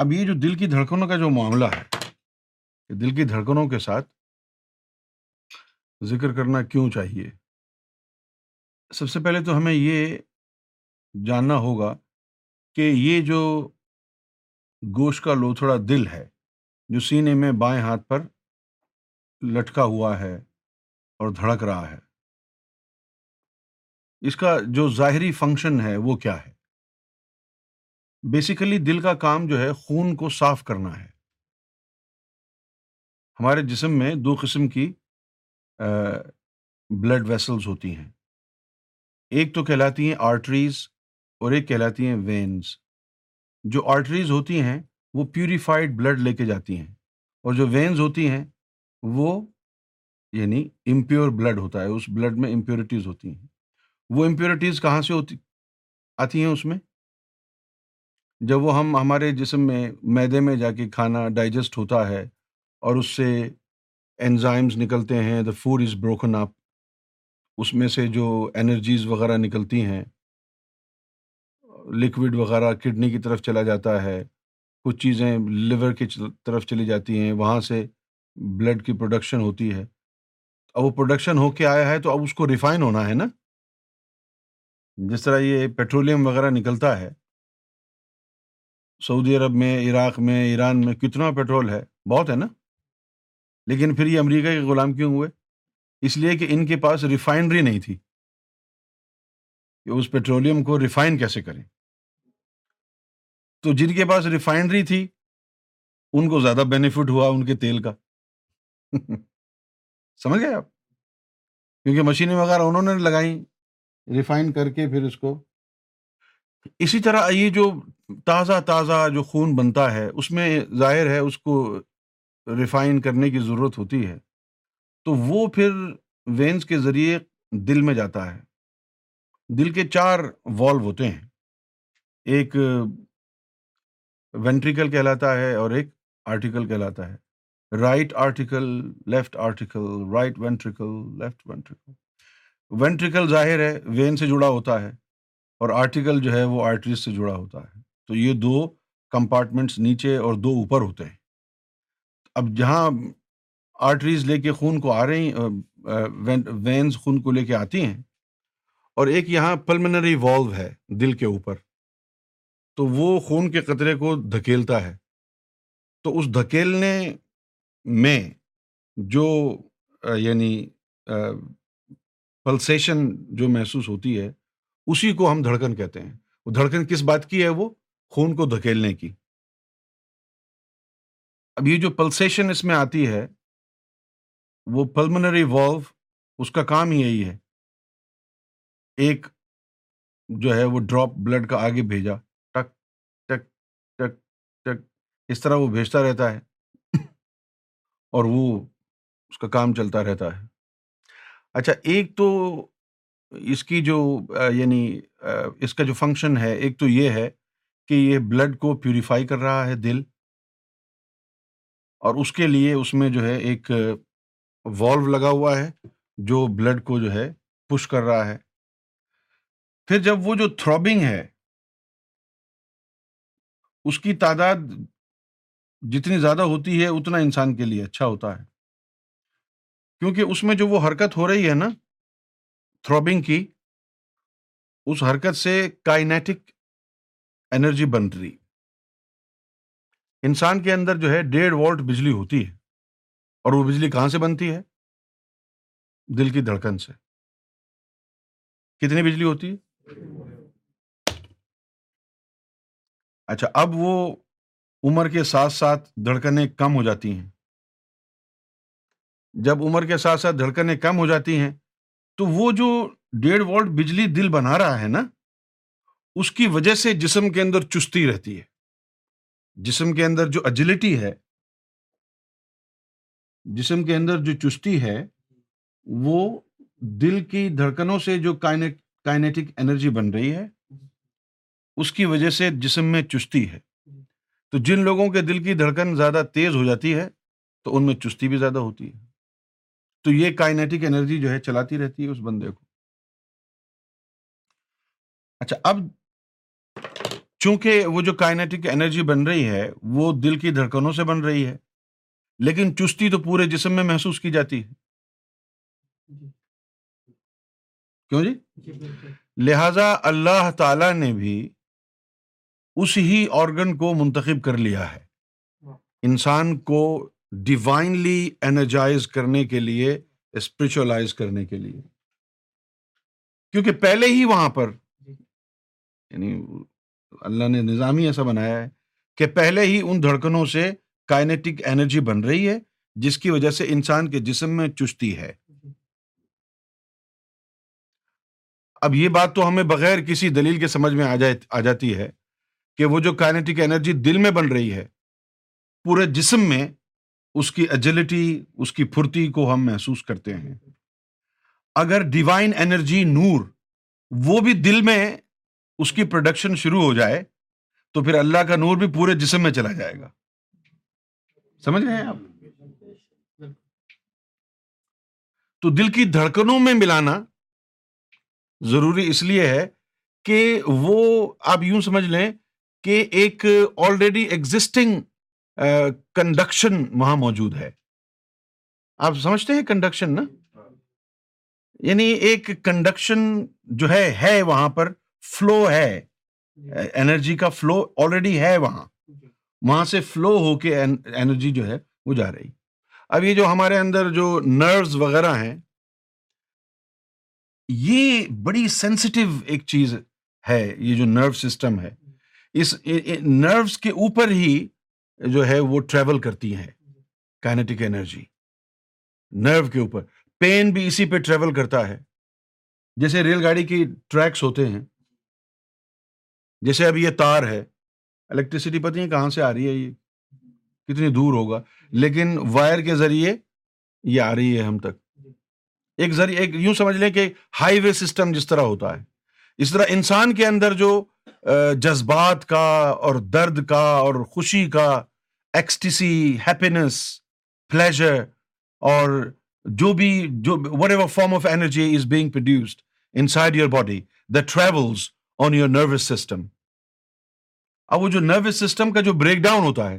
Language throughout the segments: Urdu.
اب یہ جو دل کی دھڑکنوں کا جو معاملہ ہے دل کی دھڑکنوں کے ساتھ ذکر کرنا کیوں چاہیے سب سے پہلے تو ہمیں یہ جاننا ہوگا کہ یہ جو گوشت کا لوتھڑا دل ہے جو سینے میں بائیں ہاتھ پر لٹکا ہوا ہے اور دھڑک رہا ہے اس کا جو ظاہری فنکشن ہے وہ کیا ہے بیسیکلی دل کا کام جو ہے خون کو صاف کرنا ہے ہمارے جسم میں دو قسم کی بلڈ ویسلز ہوتی ہیں ایک تو کہلاتی ہیں آرٹریز اور ایک کہلاتی ہیں وینز جو آرٹریز ہوتی ہیں وہ پیوریفائڈ بلڈ لے کے جاتی ہیں اور جو وینز ہوتی ہیں وہ یعنی امپیور بلڈ ہوتا ہے اس بلڈ میں امپیورٹیز ہوتی ہیں وہ امپیورٹیز کہاں سے ہوتی آتی ہیں اس میں جب وہ ہم ہمارے جسم میں میدے میں جا کے کھانا ڈائجسٹ ہوتا ہے اور اس سے انزائمز نکلتے ہیں the food is broken up اس میں سے جو انرجیز وغیرہ نکلتی ہیں لکوڈ وغیرہ کڈنی کی طرف چلا جاتا ہے کچھ چیزیں لیور کی طرف چلی جاتی ہیں وہاں سے بلڈ کی پروڈکشن ہوتی ہے اب وہ پروڈکشن ہو کے آیا ہے تو اب اس کو ریفائن ہونا ہے نا جس طرح یہ پیٹرولیم وغیرہ نکلتا ہے سعودی عرب میں عراق میں ایران میں کتنا پیٹرول ہے بہت ہے نا لیکن پھر یہ امریکہ کے غلام کیوں ہوئے اس لیے کہ ان کے پاس ریفائنری نہیں تھی کہ اس پیٹرولیم کو ریفائن کیسے کریں تو جن کے پاس ریفائنری تھی ان کو زیادہ بینیفٹ ہوا ان کے تیل کا سمجھ گئے آپ کیونکہ مشینیں وغیرہ انہوں نے لگائیں ریفائن کر کے پھر اس کو اسی طرح یہ جو تازہ تازہ جو خون بنتا ہے اس میں ظاہر ہے اس کو ریفائن کرنے کی ضرورت ہوتی ہے تو وہ پھر وینس کے ذریعے دل میں جاتا ہے دل کے چار والو ہوتے ہیں ایک وینٹریکل کہلاتا ہے اور ایک آرٹیکل کہلاتا ہے right article left article right ventricle left ventricle ventricle ظاہر ہے وین سے جڑا ہوتا ہے اور آرٹیکل جو ہے وہ آرٹریز سے جڑا ہوتا ہے تو یہ دو کمپارٹمنٹس نیچے اور دو اوپر ہوتے ہیں اب جہاں آرٹریز لے کے خون کو آ رہی وینز خون کو لے کے آتی ہیں اور ایک یہاں پلمنری والو ہے دل کے اوپر تو وہ خون کے قطرے کو دھکیلتا ہے تو اس دھکیلنے میں جو یعنی پلسیشن جو محسوس ہوتی ہے اسی کو ہم دھڑکن کہتے ہیں وہ دھڑکن کس بات کی ہے وہ خون کو دھکیلنے کی اب یہ جو پلسیشن اس میں آتی ہے وہ پلمنری والو اس کا کام ہی یہی ہے ایک جو ہے وہ ڈراپ بلڈ کا آگے بھیجا ٹک ٹک ٹک ٹک اس طرح وہ بھیجتا رہتا ہے اور وہ اس کا کام چلتا رہتا ہے اچھا ایک تو اس کی جو یعنی اس کا جو فنکشن ہے ایک تو یہ ہے کہ یہ بلڈ کو پیوریفائی کر رہا ہے دل اور اس کے لیے اس میں جو ہے ایک والو لگا ہوا ہے جو بلڈ کو جو ہے پش کر رہا ہے پھر جب وہ جو تھروبنگ ہے اس کی تعداد جتنی زیادہ ہوتی ہے اتنا انسان کے لیے اچھا ہوتا ہے کیونکہ اس میں جو وہ حرکت ہو رہی ہے نا تھروبنگ کی اس حرکت سے کائنیٹک انرجی بن رہی انسان کے اندر جو ہے ڈیڑھ وولٹ بجلی ہوتی ہے اور وہ بجلی کہاں سے بنتی ہے دل کی دھڑکن سے کتنی بجلی ہوتی ہے اچھا اب وہ عمر کے ساتھ ساتھ دھڑکنیں کم ہو جاتی ہیں جب عمر کے ساتھ ساتھ دھڑکنیں کم ہو جاتی ہیں تو وہ جو ڈیڑھ وولٹ بجلی دل بنا رہا ہے نا اس کی وجہ سے جسم کے اندر چستی رہتی ہے جسم کے اندر جو اجلٹی ہے جسم کے اندر جو چستی ہے وہ دل کی دھڑکنوں سے جو کائنیٹک انرجی بن رہی ہے اس کی وجہ سے جسم میں چستی ہے تو جن لوگوں کے دل کی دھڑکن زیادہ تیز ہو جاتی ہے تو ان میں چستی بھی زیادہ ہوتی ہے تو یہ کائنیٹک انرجی جو ہے چلاتی رہتی ہے اس بندے کو اچھا اب چونکہ وہ جو کائنیٹک انرجی بن رہی ہے وہ دل کی دھڑکنوں سے بن رہی ہے لیکن چستی تو پورے جسم میں محسوس کی جاتی ہے جی۔ کیوں جی, جی، لہذا اللہ تعالی نے بھی اس ہی آرگن کو منتخب کر لیا ہے انسان کو ڈیوائنلی اینرجائز کرنے کے لیے اسپرچولاز کرنے کے لیے کیونکہ پہلے ہی وہاں پر جی۔ یعنی اللہ نے نظام ہی ایسا بنایا ہے کہ پہلے ہی ان دھڑکنوں سے کائنیٹک انرجی بن رہی ہے جس کی وجہ سے انسان کے جسم میں چستی ہے جی۔ اب یہ بات تو ہمیں بغیر کسی دلیل کے سمجھ میں آ جاتی ہے کہ وہ جو کائنیٹک اینرجی دل میں بن رہی ہے پورے جسم میں اس کی ایجلٹی اس کی پھرتی کو ہم محسوس کرتے ہیں اگر ڈیوائن انرجی نور وہ بھی دل میں اس کی پروڈکشن شروع ہو جائے تو پھر اللہ کا نور بھی پورے جسم میں چلا جائے گا سمجھ رہے ہیں آپ تو دل کی دھڑکنوں میں ملانا ضروری اس لیے ہے کہ وہ آپ یوں سمجھ لیں کہ ایک آلریڈی ایگزٹنگ کنڈکشن وہاں موجود ہے آپ سمجھتے ہیں کنڈکشن نا یعنی ایک کنڈکشن جو ہے ہے وہاں پر فلو ہے انرجی کا فلو آلریڈی ہے وہاں جی۔ وہاں سے فلو ہو کے انرجی جو ہے وہ جا رہی اب یہ جو ہمارے اندر جو نروز وغیرہ ہیں یہ بڑی سینسٹیو ایک چیز ہے یہ جو نرو سسٹم ہے اس نروس کے اوپر ہی جو ہے وہ ٹریول کرتی ہے کائنیٹک انرجی نرو کے اوپر پین بھی اسی پہ ٹریول کرتا ہے جیسے ریل گاڑی کی ٹریکس ہوتے ہیں جیسے اب یہ تار ہے الیکٹریسٹی پتہ نہیں کہاں سے آ رہی ہے یہ کتنی دور ہوگا لیکن وائر کے ذریعے یہ آ رہی ہے ہم تک ایک ذریعے ایک یوں سمجھ لیں کہ ہائی وے سسٹم جس طرح ہوتا ہے اس طرح انسان کے اندر جو جذبات کا اور درد کا اور خوشی کا ایکسٹیسی ہیپینس پلیجر اور جو بھی جو whatever form of energy is being produced inside your body that travels on your nervous system اب وہ جو نروس سسٹم کا جو بریک ڈاؤن ہوتا ہے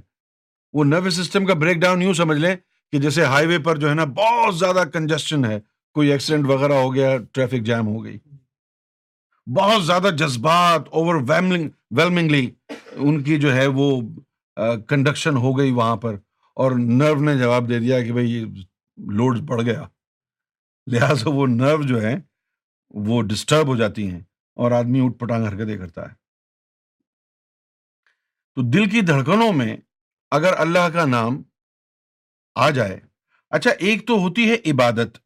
وہ نروس سسٹم کا بریک ڈاؤن یوں سمجھ لیں کہ جیسے ہائی وے پر جو ہے نا بہت زیادہ کنجسٹن ہے کوئی ایکسیڈنٹ وغیرہ ہو گیا ٹریفک جام ہو گئی بہت زیادہ جذبات اوور ویلمنگلی ان کی جو ہے وہ کنڈکشن ہو گئی وہاں پر اور نرو نے جواب دے دیا کہ بھائی یہ لوڈ بڑھ گیا لہٰذا وہ نرو جو ہیں وہ ڈسٹرب ہو جاتی ہیں اور آدمی اٹھ پٹانگ حرکتیں کرتا ہے تو دل کی دھڑکنوں میں اگر اللہ کا نام آ جائے اچھا ایک تو ہوتی ہے عبادت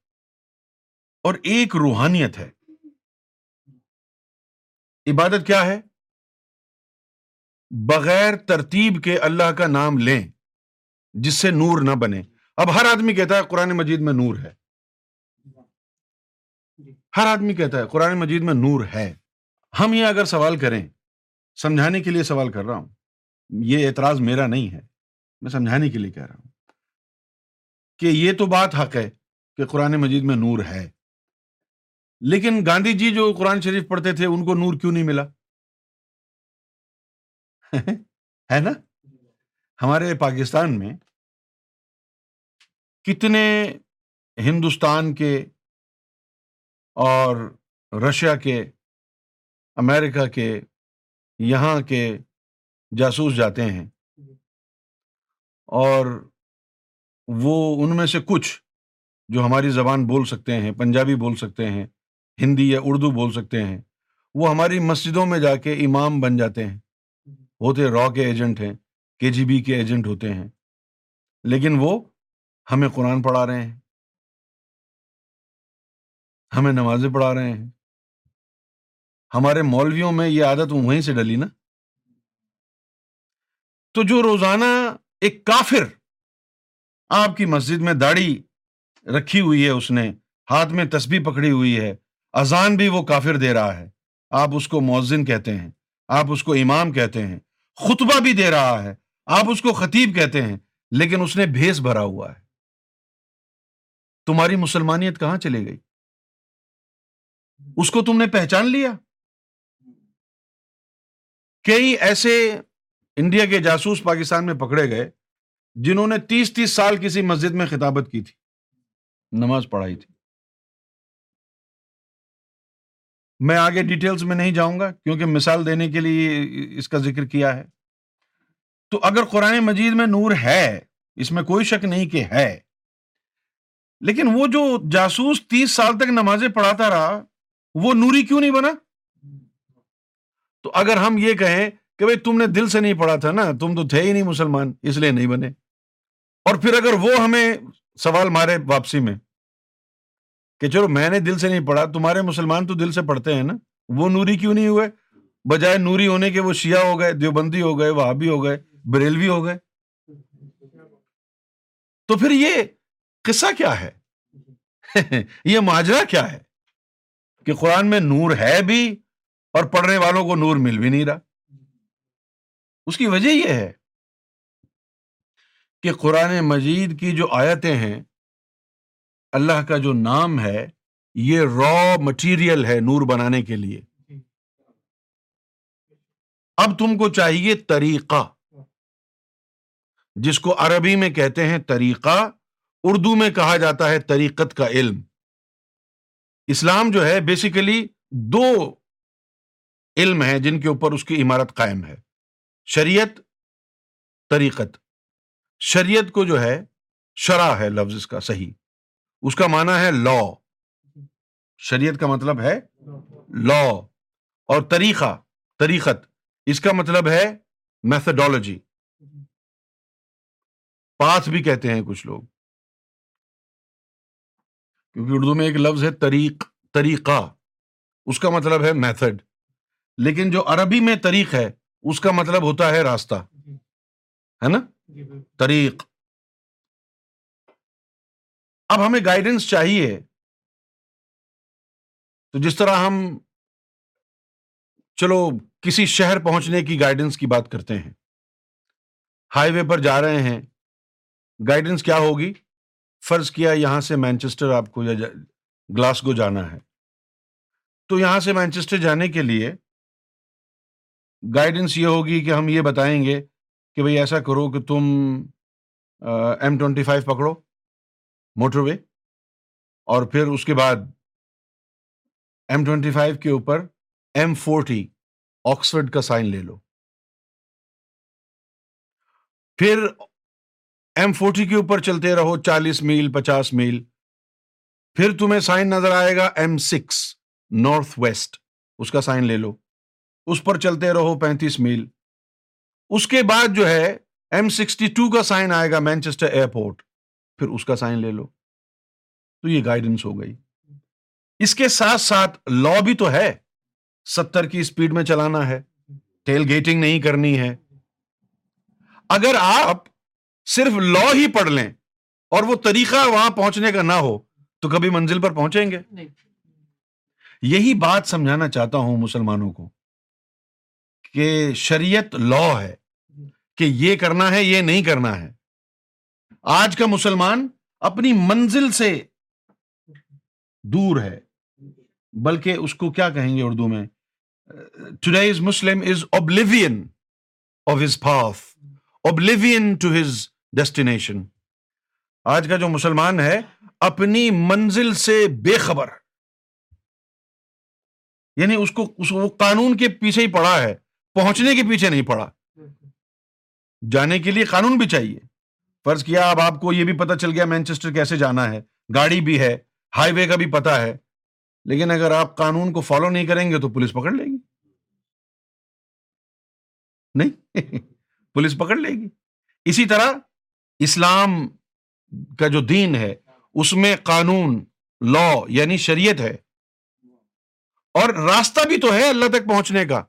اور ایک روحانیت ہے عبادت کیا ہے بغیر ترتیب کے اللہ کا نام لیں جس سے نور نہ بنے اب ہر آدمی کہتا ہے قرآن مجید میں نور ہے ہر آدمی کہتا ہے قرآن مجید میں نور ہے ہم یہ اگر سوال کریں سمجھانے کے لیے سوال کر رہا ہوں یہ اعتراض میرا نہیں ہے میں سمجھانے کے لیے کہہ رہا ہوں کہ یہ تو بات حق ہے کہ قرآن مجید میں نور ہے لیکن گاندھی جی جو قرآن شریف پڑھتے تھے ان کو نور کیوں نہیں ملا ہے نا ہمارے پاکستان میں کتنے ہندوستان کے اور رشیا کے امیرکا کے یہاں کے جاسوس جاتے ہیں اور وہ ان میں سے کچھ جو ہماری زبان بول سکتے ہیں پنجابی بول سکتے ہیں ہندی یا اردو بول سکتے ہیں وہ ہماری مسجدوں میں جا کے امام بن جاتے ہیں ہوتے را کے ایجنٹ ہیں کے جی بی کے ایجنٹ ہوتے ہیں لیکن وہ ہمیں قرآن پڑھا رہے ہیں ہمیں نمازیں پڑھا رہے ہیں ہمارے مولویوں میں یہ عادت وہیں سے ڈلی نا تو جو روزانہ ایک کافر آپ کی مسجد میں داڑھی رکھی ہوئی ہے اس نے ہاتھ میں تسبیح پکڑی ہوئی ہے اذان بھی وہ کافر دے رہا ہے آپ اس کو مؤذن کہتے ہیں آپ اس کو امام کہتے ہیں خطبہ بھی دے رہا ہے آپ اس کو خطیب کہتے ہیں لیکن اس نے بھیس بھرا ہوا ہے تمہاری مسلمانیت کہاں چلی گئی اس کو تم نے پہچان لیا کئی ایسے انڈیا کے جاسوس پاکستان میں پکڑے گئے جنہوں نے تیس تیس سال کسی مسجد میں خطابت کی تھی نماز پڑھائی تھی میں آگے ڈیٹیلس میں نہیں جاؤں گا کیونکہ مثال دینے کے لیے اس کا ذکر کیا ہے تو اگر قرآن مجید میں نور ہے اس میں کوئی شک نہیں کہ ہے لیکن وہ جو جاسوس تیس سال تک نمازیں پڑھاتا رہا وہ نوری کیوں نہیں بنا تو اگر ہم یہ کہیں کہ بھائی تم نے دل سے نہیں پڑھا تھا نا تم تو تھے ہی نہیں مسلمان اس لیے نہیں بنے اور پھر اگر وہ ہمیں سوال مارے واپسی میں کہ چلو میں نے دل سے نہیں پڑھا تمہارے مسلمان تو دل سے پڑھتے ہیں نا وہ نوری کیوں نہیں ہوئے بجائے نوری ہونے کے وہ شیعہ ہو گئے دیوبندی ہو گئے وہابی بھی ہو گئے بریلوی ہو گئے تو پھر یہ قصہ کیا ہے یہ ماجرا کیا ہے کہ قرآن میں نور ہے بھی اور پڑھنے والوں کو نور مل بھی نہیں رہا اس کی وجہ یہ ہے کہ قرآن مجید کی جو آیتیں ہیں اللہ کا جو نام ہے یہ را مٹیریل ہے نور بنانے کے لیے جی۔ اب تم کو چاہیے طریقہ جس کو عربی میں کہتے ہیں طریقہ اردو میں کہا جاتا ہے طریقت کا علم اسلام جو ہے بیسیکلی دو علم ہے جن کے اوپر اس کی عمارت قائم ہے شریعت طریقت شریعت کو جو ہے شرح ہے لفظ اس کا صحیح اس کا معنی ہے لا جی۔ شریعت کا مطلب ہے لا اور طریقہ طریقت اس کا مطلب ہے میتھڈالوجی پاس بھی کہتے ہیں کچھ لوگ کیونکہ اردو میں ایک لفظ ہے طریق طریقہ اس کا مطلب ہے میتھڈ لیکن جو عربی میں طریق ہے اس کا مطلب ہوتا ہے راستہ جی۔ ہے نا جی، طریق اب ہمیں گائیڈنس چاہیے تو جس طرح ہم چلو کسی شہر پہنچنے کی گائیڈنس کی بات کرتے ہیں ہائی وے پر جا رہے ہیں گائیڈنس کیا ہوگی فرض کیا یہاں سے مینچسٹر آپ کو یا گلاسگو جانا ہے تو یہاں سے مینچسٹر جانے کے لیے گائیڈنس یہ ہوگی کہ ہم یہ بتائیں گے کہ بھائی ایسا کرو کہ تم ایم ٹوینٹی فائیو پکڑو موٹر وے اور پھر اس کے بعد ایم ٹوینٹی فائیو کے اوپر ایم فورٹی آکسفرڈ کا سائن لے لو پھر ایم فورٹی کے اوپر چلتے رہو چالیس میل پچاس میل پھر تمہیں سائن نظر آئے گا ایم سکس نارتھ ویسٹ اس کا سائن لے لو اس پر چلتے رہو پینتیس میل اس کے بعد جو ہے ایم سکسٹی ٹو کا سائن آئے گا مینچسٹر ایئرپورٹ پھر اس کا سائن لے لو تو یہ گائیڈنس ہو گئی اس کے ساتھ ساتھ لا بھی تو ہے ستر کی اسپیڈ میں چلانا ہے ٹیل گیٹنگ نہیں کرنی ہے اگر آپ صرف لا ہی پڑھ لیں اور وہ طریقہ وہاں پہنچنے کا نہ ہو تو کبھی منزل پر پہنچیں گے یہی بات سمجھانا چاہتا ہوں مسلمانوں کو کہ شریعت لا ہے کہ یہ کرنا ہے یہ نہیں کرنا ہے آج کا مسلمان اپنی منزل سے دور ہے بلکہ اس کو کیا کہیں گے اردو میں is Muslim oblivion oblivion of his his puff to destination آج کا جو مسلمان ہے اپنی منزل سے بے خبر یعنی اس کو وہ قانون کے پیچھے ہی پڑا ہے پہنچنے کے پیچھے نہیں پڑا جانے کے لیے قانون بھی چاہیے فرض کیا اب آپ کو یہ بھی پتا چل گیا مینچسٹر کیسے جانا ہے گاڑی بھی ہے ہائی وے کا بھی پتا ہے لیکن اگر آپ قانون کو فالو نہیں کریں گے تو پولیس پکڑ لے گی نہیں پولیس پکڑ لے گی اسی طرح اسلام کا جو دین ہے اس میں قانون لا یعنی شریعت ہے اور راستہ بھی تو ہے اللہ تک پہنچنے کا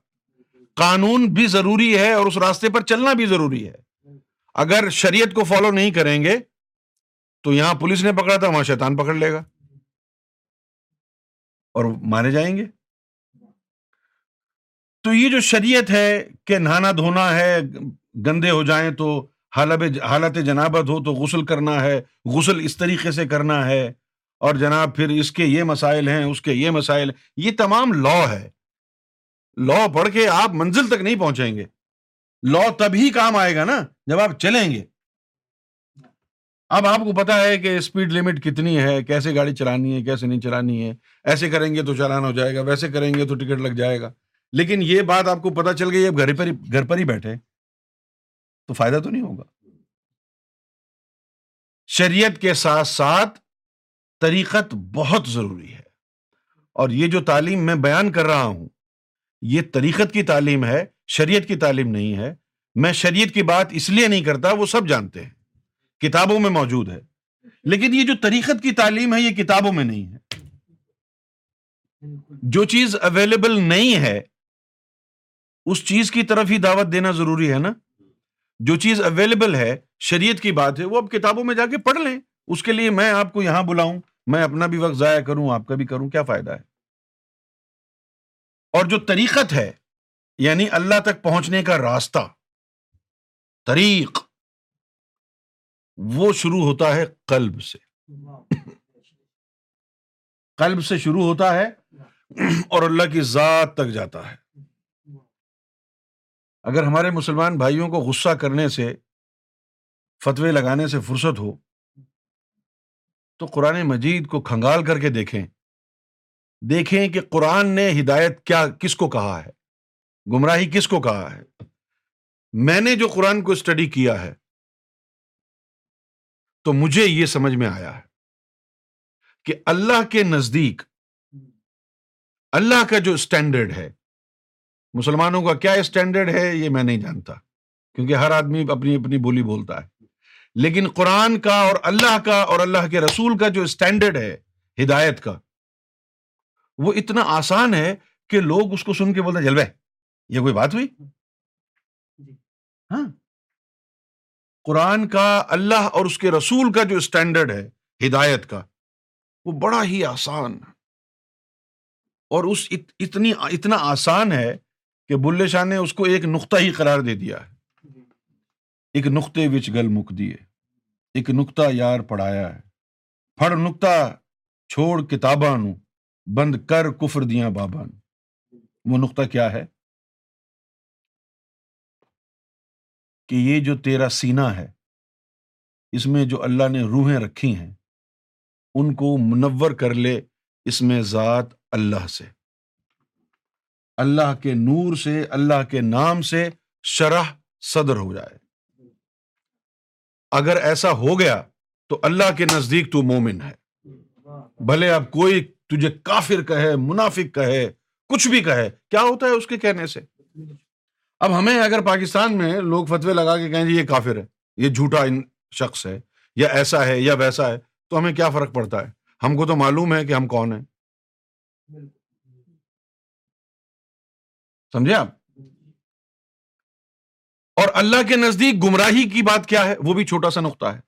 قانون بھی ضروری ہے اور اس راستے پر چلنا بھی ضروری ہے اگر شریعت کو فالو نہیں کریں گے تو یہاں پولیس نے پکڑا تھا وہاں شیطان پکڑ لے گا اور مارے جائیں گے تو یہ جو شریعت ہے کہ نہانا دھونا ہے گندے ہو جائیں تو حالت حالت ہو تو غسل کرنا ہے غسل اس طریقے سے کرنا ہے اور جناب پھر اس کے یہ مسائل ہیں اس کے یہ مسائل یہ تمام لا ہے لا پڑھ کے آپ منزل تک نہیں پہنچیں گے لا تب ہی کام آئے گا نا جب آپ چلیں گے اب آپ کو پتا ہے کہ اسپیڈ لمٹ کتنی ہے کیسے گاڑی چلانی ہے کیسے نہیں چلانی ہے ایسے کریں گے تو چلانا ہو جائے گا ویسے کریں گے تو ٹکٹ لگ جائے گا لیکن یہ بات آپ کو پتا چل گئی اب گھر پر ہی گھر پر ہی بیٹھے تو فائدہ تو نہیں ہوگا شریعت کے ساتھ ساتھ طریقت بہت ضروری ہے اور یہ جو تعلیم میں بیان کر رہا ہوں یہ طریقت کی تعلیم ہے شریعت کی تعلیم نہیں ہے میں شریعت کی بات اس لیے نہیں کرتا وہ سب جانتے ہیں کتابوں میں موجود ہے لیکن یہ جو طریقت کی تعلیم ہے یہ کتابوں میں نہیں ہے جو چیز اویلیبل نہیں ہے اس چیز کی طرف ہی دعوت دینا ضروری ہے نا جو چیز اویلیبل ہے شریعت کی بات ہے وہ اب کتابوں میں جا کے پڑھ لیں اس کے لیے میں آپ کو یہاں بلاؤں میں اپنا بھی وقت ضائع کروں آپ کا بھی کروں کیا فائدہ ہے اور جو طریقت ہے یعنی اللہ تک پہنچنے کا راستہ طریق وہ شروع ہوتا ہے قلب سے قلب سے شروع ہوتا ہے اور اللہ کی ذات تک جاتا ہے اگر ہمارے مسلمان بھائیوں کو غصہ کرنے سے فتوے لگانے سے فرصت ہو تو قرآن مجید کو کھنگال کر کے دیکھیں دیکھیں کہ قرآن نے ہدایت کیا کس کو کہا ہے گمراہی کس کو کہا ہے میں نے جو قرآن کو اسٹڈی کیا ہے تو مجھے یہ سمجھ میں آیا ہے کہ اللہ کے نزدیک اللہ کا جو اسٹینڈرڈ ہے مسلمانوں کا کیا اسٹینڈرڈ ہے یہ میں نہیں جانتا کیونکہ ہر آدمی اپنی اپنی بولی بولتا ہے لیکن قرآن کا اور اللہ کا اور اللہ کے رسول کا جو اسٹینڈرڈ ہے ہدایت کا وہ اتنا آسان ہے کہ لوگ اس کو سن کے بولتے ہیں جلوے یہ کوئی بات ہوئی جی۔ ہاں قرآن کا اللہ اور اس کے رسول کا جو اسٹینڈرڈ ہے ہدایت کا وہ بڑا ہی آسان اور اس اتنی اتنا آسان ہے کہ بلے شاہ نے اس کو ایک نقطہ ہی قرار دے دیا ہے جی۔ ایک نقطے وچ گل مک دیے ایک نقطہ یار پڑھایا ہے پھڑ نقطہ چھوڑ کتاباں بند کر کفر دیا بابا نو وہ نقطہ کیا ہے کہ یہ جو تیرا سینا ہے اس میں جو اللہ نے روحیں رکھی ہیں ان کو منور کر لے اس میں ذات اللہ سے اللہ کے نور سے اللہ کے نام سے شرح صدر ہو جائے اگر ایسا ہو گیا تو اللہ کے نزدیک تو مومن ہے بھلے اب کوئی تجھے کافر کہے منافق کہے کچھ بھی کہے کیا ہوتا ہے اس کے کہنے سے اب ہمیں اگر پاکستان میں لوگ فتوے لگا کے کہیں جی یہ کافر ہے یہ جھوٹا شخص ہے یا ایسا ہے یا ویسا ہے تو ہمیں کیا فرق پڑتا ہے ہم کو تو معلوم ہے کہ ہم کون ہیں سمجھے آپ اور اللہ کے نزدیک گمراہی کی بات کیا ہے وہ بھی چھوٹا سا نقطہ ہے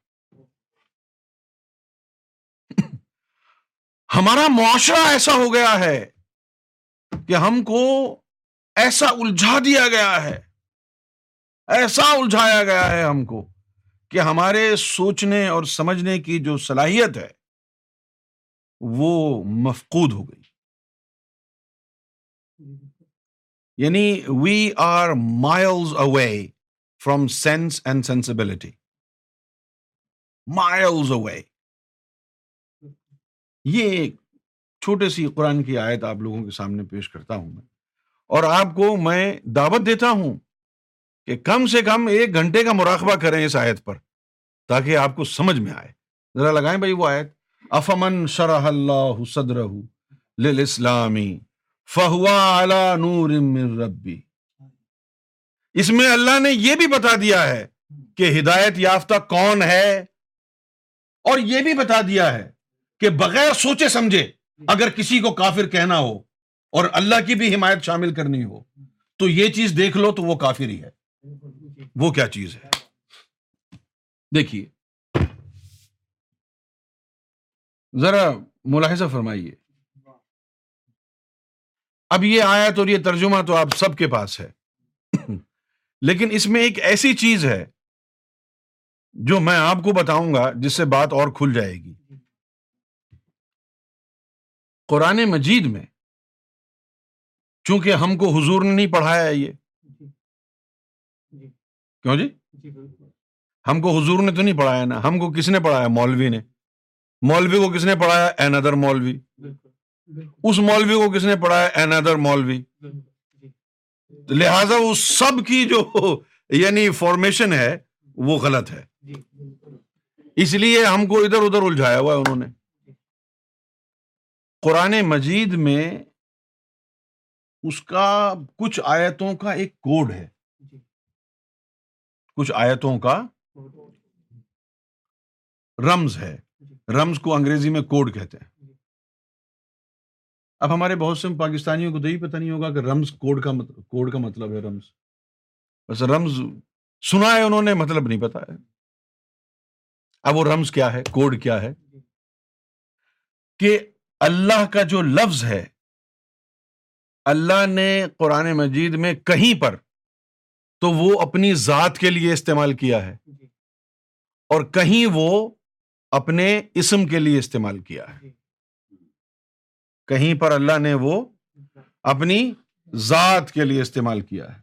ہمارا معاشرہ ایسا ہو گیا ہے کہ ہم کو ایسا الجھا دیا گیا ہے ایسا الجھایا گیا ہے ہم کو کہ ہمارے سوچنے اور سمجھنے کی جو صلاحیت ہے وہ مفقود ہو گئی یعنی we are miles away from sense and sensibility miles away یہ ایک چھوٹے سی قرآن کی آیت آپ لوگوں کے سامنے پیش کرتا ہوں میں اور آپ کو میں دعوت دیتا ہوں کہ کم سے کم ایک گھنٹے کا مراقبہ کریں اس آیت پر تاکہ آپ کو سمجھ میں آئے ذرا لگائیں بھائی وہ آیت افمن شرح اللہ صدر نور ربی اس میں اللہ نے یہ بھی بتا دیا ہے کہ ہدایت یافتہ کون ہے اور یہ بھی بتا دیا ہے کہ بغیر سوچے سمجھے اگر کسی کو کافر کہنا ہو اور اللہ کی بھی حمایت شامل کرنی ہو تو یہ چیز دیکھ لو تو وہ کافی ہے وہ کیا چیز ہے دیکھیے ذرا ملاحظہ فرمائیے اب یہ آیا تو یہ ترجمہ تو آپ سب کے پاس ہے لیکن اس میں ایک ایسی چیز ہے جو میں آپ کو بتاؤں گا جس سے بات اور کھل جائے گی قرآن مجید میں چونکہ ہم کو حضور نے نہیں پڑھایا یہ جی۔ جی۔ کیوں جی, جی، ہم کو حضور نے تو نہیں پڑھایا نا ہم کو کس نے پڑھایا مولوی نے مولوی کو کس نے پڑھایا این ادر مولوی اس مولوی کو کس نے پڑھایا این ادر مولوی لہذا اس سب کی جو یعنی فارمیشن ہے وہ غلط ہے اس لیے ہم کو ادھر ادھر الجھایا ہوا ہے انہوں نے قرآن مجید میں اس کا کچھ آیتوں کا ایک کوڈ ہے جی۔ کچھ آیتوں کا رمز ہے جی۔ رمز کو انگریزی میں کوڈ کہتے ہیں جی۔ اب ہمارے بہت سے پاکستانیوں کو تو یہی پتہ نہیں ہوگا کہ رمز کوڈ کا کوڈ کا مطلب ہے رمز بس رمز سنا ہے انہوں نے مطلب نہیں پتا ہے اب وہ رمز کیا ہے کوڈ کیا ہے کہ اللہ کا جو لفظ ہے اللہ نے قرآن مجید میں کہیں پر تو وہ اپنی ذات کے لیے استعمال کیا ہے جی۔ اور کہیں وہ اپنے اسم کے لیے استعمال کیا ہے جی۔ کہیں پر اللہ نے وہ اپنی ذات کے لیے استعمال کیا ہے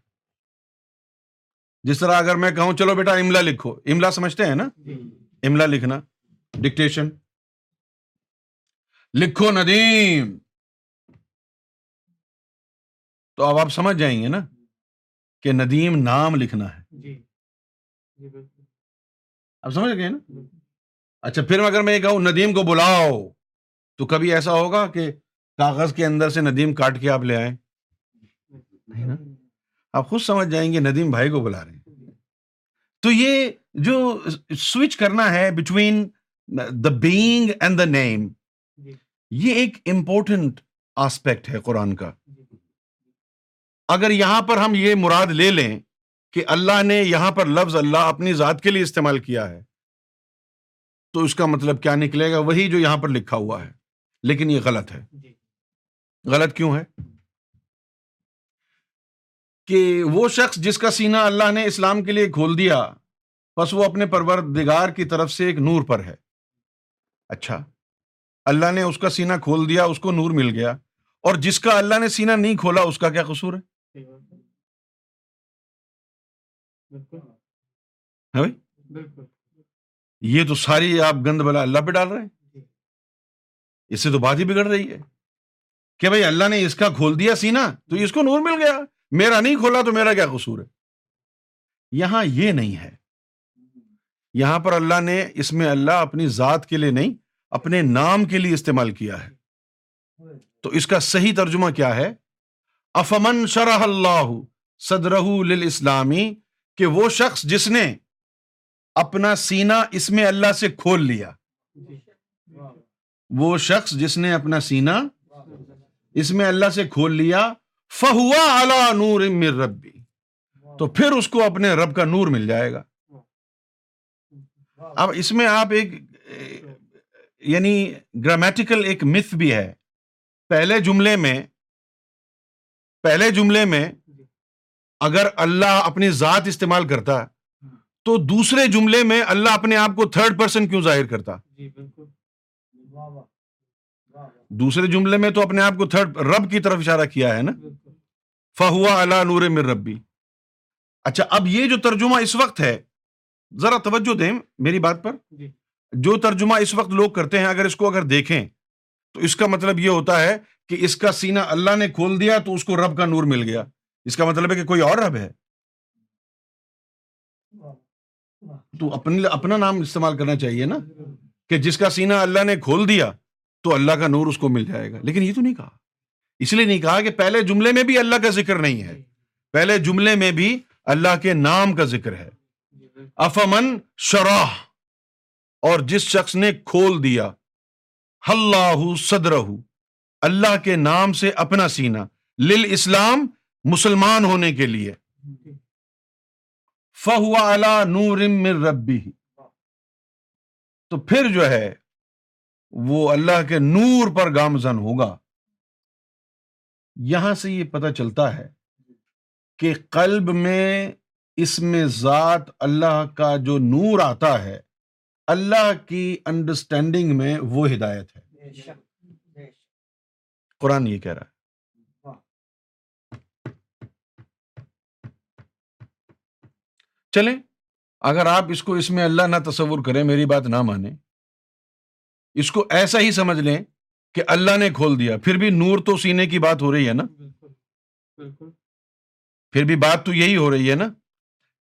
جس طرح اگر میں کہوں چلو بیٹا املا لکھو املا سمجھتے ہیں نا جی۔ املا لکھنا ڈکٹیشن لکھو ندیم تو اب آپ سمجھ جائیں گے نا کہ ندیم نام لکھنا ہے جی، جی، اب سمجھ گئے نا اچھا پھر اگر میں یہ کہوں ندیم کو بلاؤ تو کبھی ایسا ہوگا کہ کاغذ کے اندر سے ندیم کاٹ کے آپ لے آئے آپ خود سمجھ جائیں گے ندیم بھائی کو بلا رہے جی۔ تو یہ جو سوئچ کرنا ہے between the being and the name یہ ایک امپورٹنٹ آسپیکٹ ہے قرآن کا اگر یہاں پر ہم یہ مراد لے لیں کہ اللہ نے یہاں پر لفظ اللہ اپنی ذات کے لیے استعمال کیا ہے تو اس کا مطلب کیا نکلے گا وہی جو یہاں پر لکھا ہوا ہے لیکن یہ غلط ہے جی۔ غلط کیوں ہے کہ وہ شخص جس کا سینا اللہ نے اسلام کے لیے کھول دیا بس وہ اپنے پرور دگار کی طرف سے ایک نور پر ہے اچھا اللہ نے اس کا سینا کھول دیا اس کو نور مل گیا اور جس کا اللہ نے سینا نہیں کھولا اس کا کیا قصور ہے بھائی یہ تو ساری آپ گند بلا اللہ پہ ڈال رہے ہیں جی. اس سے تو بات ہی بگڑ رہی ہے کہ بھائی اللہ نے اس کا کھول دیا سینا تو اس کو نور مل گیا میرا نہیں کھولا تو میرا کیا قصور ہے یہاں یہ نہیں ہے یہاں پر اللہ نے اس میں اللہ اپنی ذات کے لیے نہیں اپنے نام کے لیے استعمال کیا ہے تو اس کا صحیح ترجمہ کیا ہے افمن شرح اللہ صدرہ اسلامی کہ وہ شخص جس نے اپنا سینا اس میں اللہ سے کھول لیا وہ شخص جس نے اپنا سینا اس میں اللہ سے کھول لیا فہوا اللہ نور امر ربی تو پھر اس کو اپنے رب کا نور مل جائے گا اب اس میں آپ ایک یعنی گرامیٹیکل ایک متھ بھی ہے پہلے جملے میں پہلے جملے میں جی۔ اگر اللہ اپنی ذات استعمال کرتا ہاں۔ تو دوسرے جملے میں اللہ اپنے آپ کو تھرڈ پرسن کیوں ظاہر کرتا جی، دوسرے جملے میں تو اپنے آپ کو تھرڈ رب کی طرف اشارہ کیا ہے نا فہوا اللہ نور مر ربی اچھا اب یہ جو ترجمہ اس وقت ہے ذرا توجہ دیں میری بات پر جی۔ جو ترجمہ اس وقت لوگ کرتے ہیں اگر اس کو اگر دیکھیں تو اس کا مطلب یہ ہوتا ہے کہ اس کا سینہ اللہ نے کھول دیا تو اس کو رب کا نور مل گیا اس کا مطلب ہے کہ کوئی اور رب ہے تو اپنے اپنا نام استعمال کرنا چاہیے نا کہ جس کا سینہ اللہ نے کھول دیا تو اللہ کا نور اس کو مل جائے گا لیکن یہ تو نہیں کہا اس لیے نہیں کہا کہ پہلے جملے میں بھی اللہ کا ذکر نہیں ہے پہلے جملے میں بھی اللہ کے نام کا ذکر ہے افمن شراح اور جس شخص نے کھول دیا اللہ صدر اللہ کے نام سے اپنا سینا لل اسلام مسلمان ہونے کے لیے فہو علا نور ربی تو پھر جو ہے وہ اللہ کے نور پر گامزن ہوگا یہاں سے یہ پتا چلتا ہے کہ قلب میں اس میں ذات اللہ کا جو نور آتا ہے اللہ کی انڈرسٹینڈنگ میں وہ ہدایت ہے قرآن یہ کہہ رہا ہے چلیں اگر آپ اس اس کو میں اللہ نہ تصور کریں میری بات نہ مانیں اس کو ایسا ہی سمجھ لیں کہ اللہ نے کھول دیا پھر بھی نور تو سینے کی بات ہو رہی ہے نا پھر بھی بات تو یہی ہو رہی ہے نا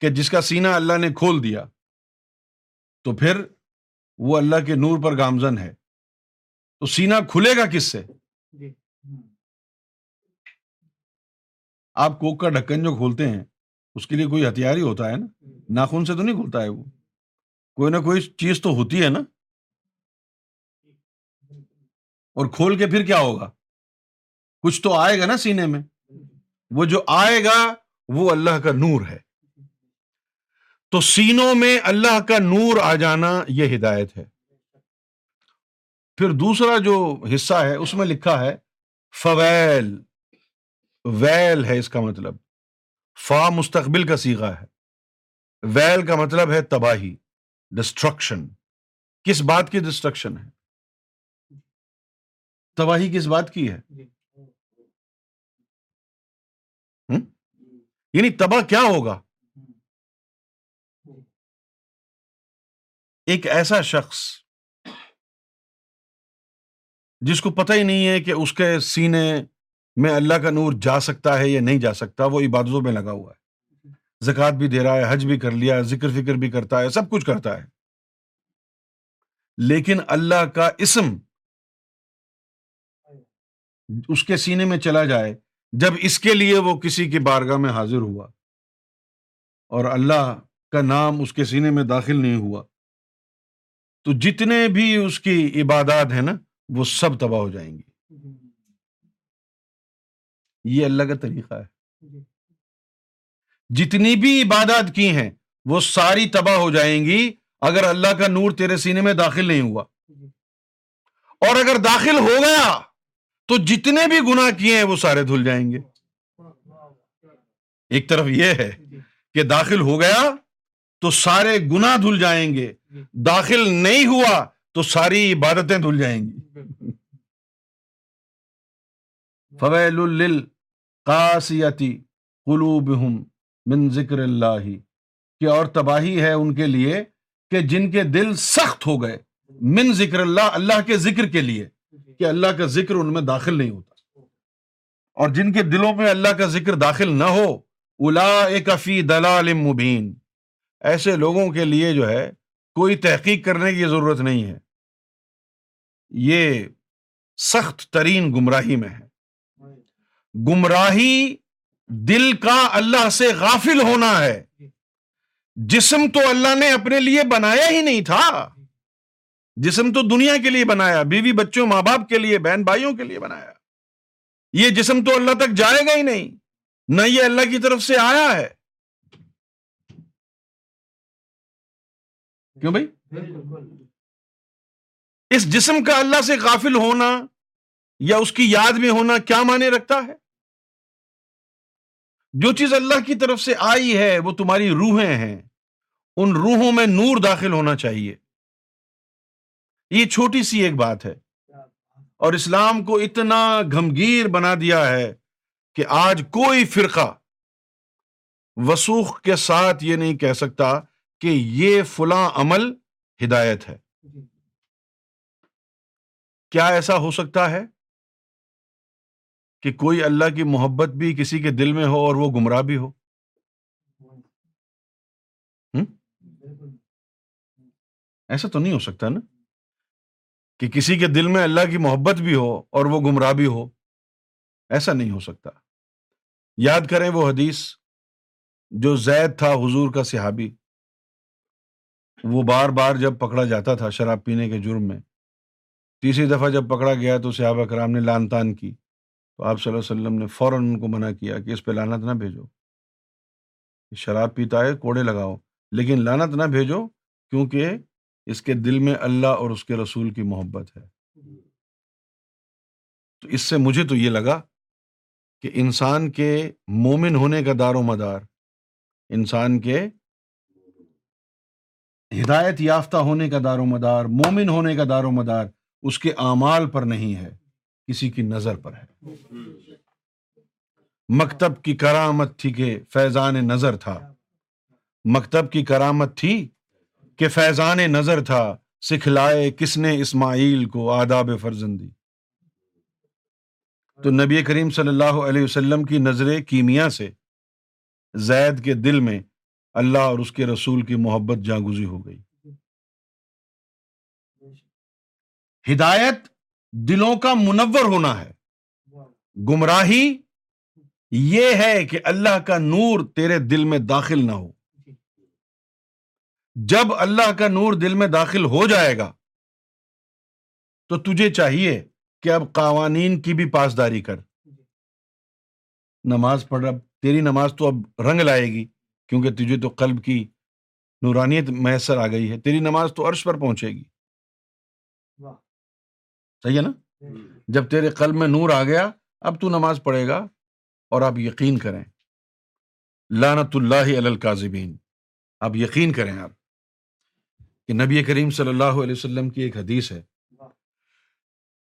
کہ جس کا سینا اللہ نے کھول دیا تو پھر وہ اللہ کے نور پر گامزن ہے تو سینا کھلے گا کس سے جی۔ آپ کوک کا ڈھکن جو کھولتے ہیں اس کے لیے کوئی ہتھیار ہی ہوتا ہے نا جی۔ ناخن سے تو نہیں کھلتا ہے وہ کوئی نہ کوئی چیز تو ہوتی ہے نا اور کھول کے پھر کیا ہوگا کچھ تو آئے گا نا سینے میں جی۔ وہ جو آئے گا وہ اللہ کا نور ہے تو سینوں میں اللہ کا نور آ جانا یہ ہدایت ہے پھر دوسرا جو حصہ ہے اس میں لکھا ہے فویل ویل ہے اس کا مطلب فا مستقبل کا سیگا ہے ویل کا مطلب ہے تباہی ڈسٹرکشن کس بات کی ڈسٹرکشن ہے تباہی کس بات کی ہے جی۔ یعنی تباہ کیا ہوگا ایک ایسا شخص جس کو پتہ ہی نہیں ہے کہ اس کے سینے میں اللہ کا نور جا سکتا ہے یا نہیں جا سکتا وہ عبادتوں میں لگا ہوا ہے زکوٰۃ بھی دے رہا ہے حج بھی کر لیا ذکر فکر بھی کرتا ہے سب کچھ کرتا ہے لیکن اللہ کا اسم اس کے سینے میں چلا جائے جب اس کے لیے وہ کسی کی بارگاہ میں حاضر ہوا اور اللہ کا نام اس کے سینے میں داخل نہیں ہوا تو جتنے بھی اس کی عبادات ہیں نا وہ سب تباہ ہو جائیں گی یہ اللہ کا طریقہ ہے جی۔ جتنی بھی عبادات کی ہیں وہ ساری تباہ ہو جائیں گی اگر اللہ کا نور تیرے سینے میں داخل نہیں ہوا جی۔ اور اگر داخل ہو گیا تو جتنے بھی گنا کیے ہیں وہ سارے دھل جائیں گے ایک طرف یہ ہے جی۔ کہ داخل ہو گیا تو سارے گنا دھل جائیں گے داخل نہیں ہوا تو ساری عبادتیں دھل جائیں گی فویل قاسیتی قلوب من ذکر اللہ کہ اور تباہی ہے ان کے لیے کہ جن کے دل سخت ہو گئے من ذکر اللہ اللہ کے ذکر کے لیے کہ اللہ کا ذکر ان میں داخل نہیں ہوتا اور جن کے دلوں میں اللہ کا ذکر داخل نہ ہو فی دلال مبین ایسے لوگوں کے لیے جو ہے کوئی تحقیق کرنے کی ضرورت نہیں ہے یہ سخت ترین گمراہی میں ہے گمراہی دل کا اللہ سے غافل ہونا ہے جسم تو اللہ نے اپنے لیے بنایا ہی نہیں تھا جسم تو دنیا کے لیے بنایا بیوی بچوں ماں باپ کے لیے بہن بھائیوں کے لیے بنایا یہ جسم تو اللہ تک جائے گا ہی نہیں نہ یہ اللہ کی طرف سے آیا ہے کیوں بھائی اس جسم کا اللہ سے غافل ہونا یا اس کی یاد میں ہونا کیا معنی رکھتا ہے جو چیز اللہ کی طرف سے آئی ہے وہ تمہاری روحیں ہیں ان روحوں میں نور داخل ہونا چاہیے یہ چھوٹی سی ایک بات ہے اور اسلام کو اتنا گھمگیر بنا دیا ہے کہ آج کوئی فرقہ وسوخ کے ساتھ یہ نہیں کہہ سکتا کہ یہ فلاں عمل ہدایت ہے جی۔ کیا ایسا ہو سکتا ہے کہ کوئی اللہ کی محبت بھی کسی کے دل میں ہو اور وہ گمراہ بھی ہو ایسا تو نہیں ہو سکتا نا کہ کسی کے دل میں اللہ کی محبت بھی ہو اور وہ گمراہ بھی ہو ایسا نہیں ہو سکتا یاد کریں وہ حدیث جو زید تھا حضور کا صحابی وہ بار بار جب پکڑا جاتا تھا شراب پینے کے جرم میں تیسری دفعہ جب پکڑا گیا تو صحابہ کرام نے لان تان کی تو آپ صلی اللہ علیہ وسلم نے فوراً ان کو منع کیا کہ اس پہ لانت نہ بھیجو شراب پیتا ہے کوڑے لگاؤ لیکن لانت نہ بھیجو کیونکہ اس کے دل میں اللہ اور اس کے رسول کی محبت ہے تو اس سے مجھے تو یہ لگا کہ انسان کے مومن ہونے کا دار و مدار انسان کے ہدایت یافتہ ہونے کا دار و مدار مومن ہونے کا دار و مدار اس کے اعمال پر نہیں ہے کسی کی نظر پر ہے مکتب کی کرامت تھی کہ فیضان نظر تھا مکتب کی کرامت تھی کہ فیضان نظر تھا سکھلائے کس نے اسماعیل کو آداب فرزندی تو نبی کریم صلی اللہ علیہ وسلم کی نظر کیمیا سے زید کے دل میں اللہ اور اس کے رسول کی محبت جاگزی ہو گئی جی۔ ہدایت دلوں کا منور ہونا ہے گمراہی یہ ہے کہ اللہ کا نور تیرے دل میں داخل نہ ہو جی۔ جب اللہ کا نور دل میں داخل ہو جائے گا تو تجھے چاہیے کہ اب قوانین کی بھی پاسداری کر جی۔ نماز پڑھ اب تیری نماز تو اب رنگ لائے گی کیونکہ تجھے تو قلب کی نورانیت میسر آ گئی ہے تیری نماز تو عرش پر پہنچے گی صحیح ہے نا جب تیرے قلب میں نور آ گیا اب تو نماز پڑھے گا اور آپ یقین کریں لانت اللہ کاظبین آپ یقین کریں آپ کہ نبی کریم صلی اللہ علیہ وسلم کی ایک حدیث ہے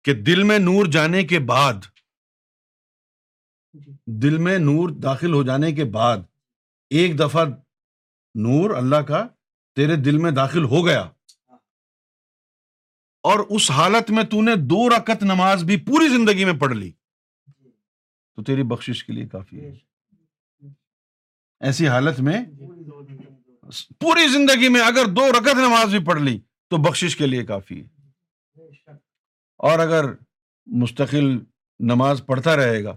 کہ دل میں نور جانے کے بعد جی۔ دل میں نور داخل ہو جانے کے بعد ایک دفعہ نور اللہ کا تیرے دل میں داخل ہو گیا اور اس حالت میں تو نے دو رکت نماز بھی پوری زندگی میں پڑھ لی تو تیری بخش کے لیے کافی ہے ایسی حالت میں پوری زندگی میں اگر دو رکت نماز بھی پڑھ لی تو بخش کے لیے کافی ہے اور اگر مستقل نماز پڑھتا رہے گا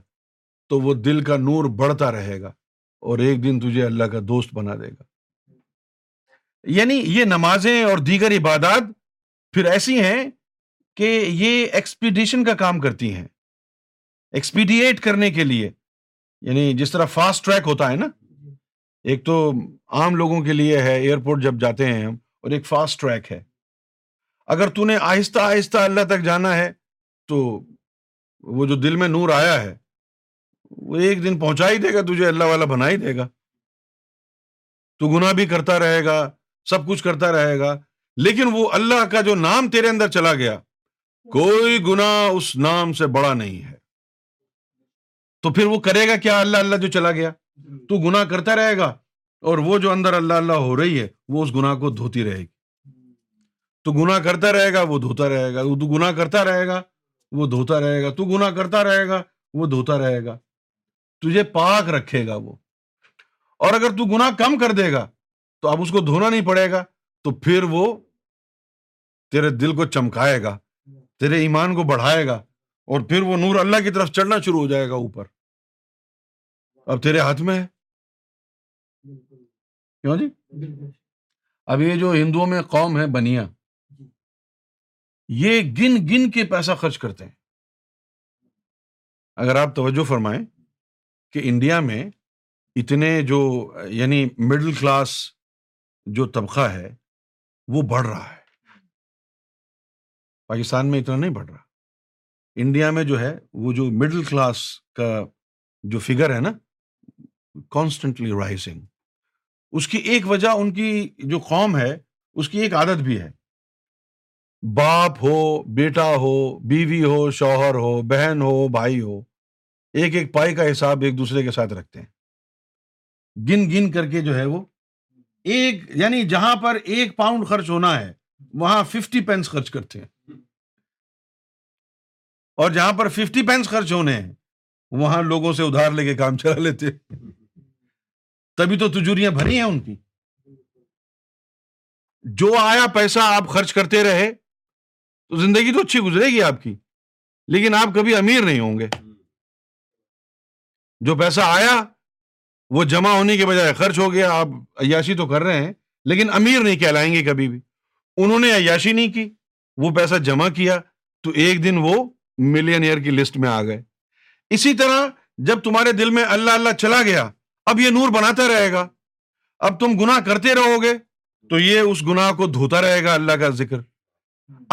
تو وہ دل کا نور بڑھتا رہے گا اور ایک دن تجھے اللہ کا دوست بنا دے گا یعنی یہ نمازیں اور دیگر عبادات پھر ایسی ہیں کہ یہ ایکسپیڈیشن کا کام کرتی ہیں ایکسپیڈیٹ کرنے کے لیے یعنی جس طرح فاسٹ ٹریک ہوتا ہے نا ایک تو عام لوگوں کے لیے ہے ایئرپورٹ جب جاتے ہیں ہم اور ایک فاسٹ ٹریک ہے اگر تو نے آہستہ آہستہ اللہ تک جانا ہے تو وہ جو دل میں نور آیا ہے وہ ایک دن پہنچا ہی دے گا تجھے اللہ والا بنا ہی دے گا تو گنا بھی کرتا رہے گا سب کچھ کرتا رہے گا لیکن وہ اللہ کا جو نام تیرے اندر چلا گیا کوئی گنا اس نام سے بڑا نہیں ہے تو پھر وہ کرے گا کیا اللہ اللہ جو چلا گیا تو گنا کرتا رہے گا اور وہ جو اندر اللہ اللہ ہو رہی ہے وہ اس گنا کو دھوتی رہے گی تو گنا کرتا رہے گا وہ دھوتا رہے گا تو گنا کرتا رہے گا وہ دھوتا رہے گا تو گنا کرتا رہے گا وہ دھوتا رہے گا تجھے پاک رکھے گا وہ اور اگر تو گناہ کم کر دے گا تو اب اس کو دھونا نہیں پڑے گا تو پھر وہ تیرے دل کو چمکائے گا تیرے ایمان کو بڑھائے گا اور پھر وہ نور اللہ کی طرف چڑھنا شروع ہو جائے گا اوپر اب تیرے ہاتھ میں ہے کیوں جی اب یہ جو ہندوؤں میں قوم ہے بنیا جی۔ یہ گن گن کے پیسہ خرچ کرتے ہیں اگر آپ توجہ فرمائیں کہ انڈیا میں اتنے جو یعنی مڈل کلاس جو طبقہ ہے وہ بڑھ رہا ہے پاکستان میں اتنا نہیں بڑھ رہا انڈیا میں جو ہے وہ جو مڈل کلاس کا جو فگر ہے نا کانسٹنٹلی رائزنگ اس کی ایک وجہ ان کی جو قوم ہے اس کی ایک عادت بھی ہے باپ ہو بیٹا ہو بیوی ہو شوہر ہو بہن ہو بھائی ہو ایک ایک پائی کا حساب ایک دوسرے کے ساتھ رکھتے ہیں گن گن کر کے جو ہے وہ ایک یعنی جہاں پر ایک پاؤنڈ خرچ ہونا ہے وہاں ففٹی پینس خرچ کرتے ہیں اور جہاں پر ففٹی پینس خرچ ہونے ہیں وہاں لوگوں سے ادھار لے کے کام چلا لیتے تبھی تو تجوریاں بھری ہیں ان کی جو آیا پیسہ آپ خرچ کرتے رہے تو زندگی تو اچھی گزرے گی آپ کی لیکن آپ کبھی امیر نہیں ہوں گے جو پیسہ آیا وہ جمع ہونے کے بجائے خرچ ہو گیا آپ عیاشی تو کر رہے ہیں لیکن امیر نہیں کہلائیں گے کبھی بھی انہوں نے عیاشی نہیں کی وہ پیسہ جمع کیا تو ایک دن وہ ملین ایئر کی لسٹ میں آ گئے اسی طرح جب تمہارے دل میں اللہ اللہ چلا گیا اب یہ نور بناتا رہے گا اب تم گناہ کرتے رہو گے تو یہ اس گنا کو دھوتا رہے گا اللہ کا ذکر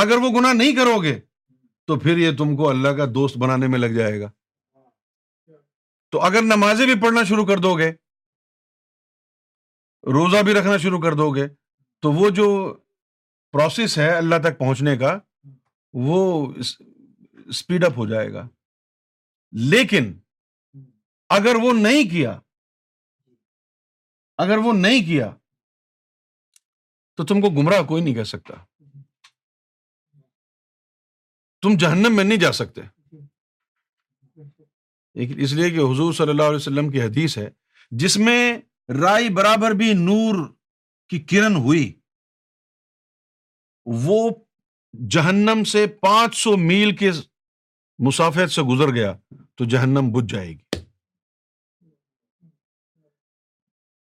اگر وہ گنا نہیں کرو گے تو پھر یہ تم کو اللہ کا دوست بنانے میں لگ جائے گا تو اگر نمازیں بھی پڑھنا شروع کر دو گے روزہ بھی رکھنا شروع کر دو گے تو وہ جو پروسیس ہے اللہ تک پہنچنے کا وہ اسپیڈ اپ ہو جائے گا لیکن اگر وہ نہیں کیا اگر وہ نہیں کیا تو تم کو گمراہ کوئی نہیں کہہ سکتا تم جہنم میں نہیں جا سکتے اس لیے کہ حضور صلی اللہ علیہ وسلم کی حدیث ہے جس میں رائی برابر بھی نور کی کرن ہوئی وہ جہنم سے پانچ سو میل کے مسافر سے گزر گیا تو جہنم بج جائے گی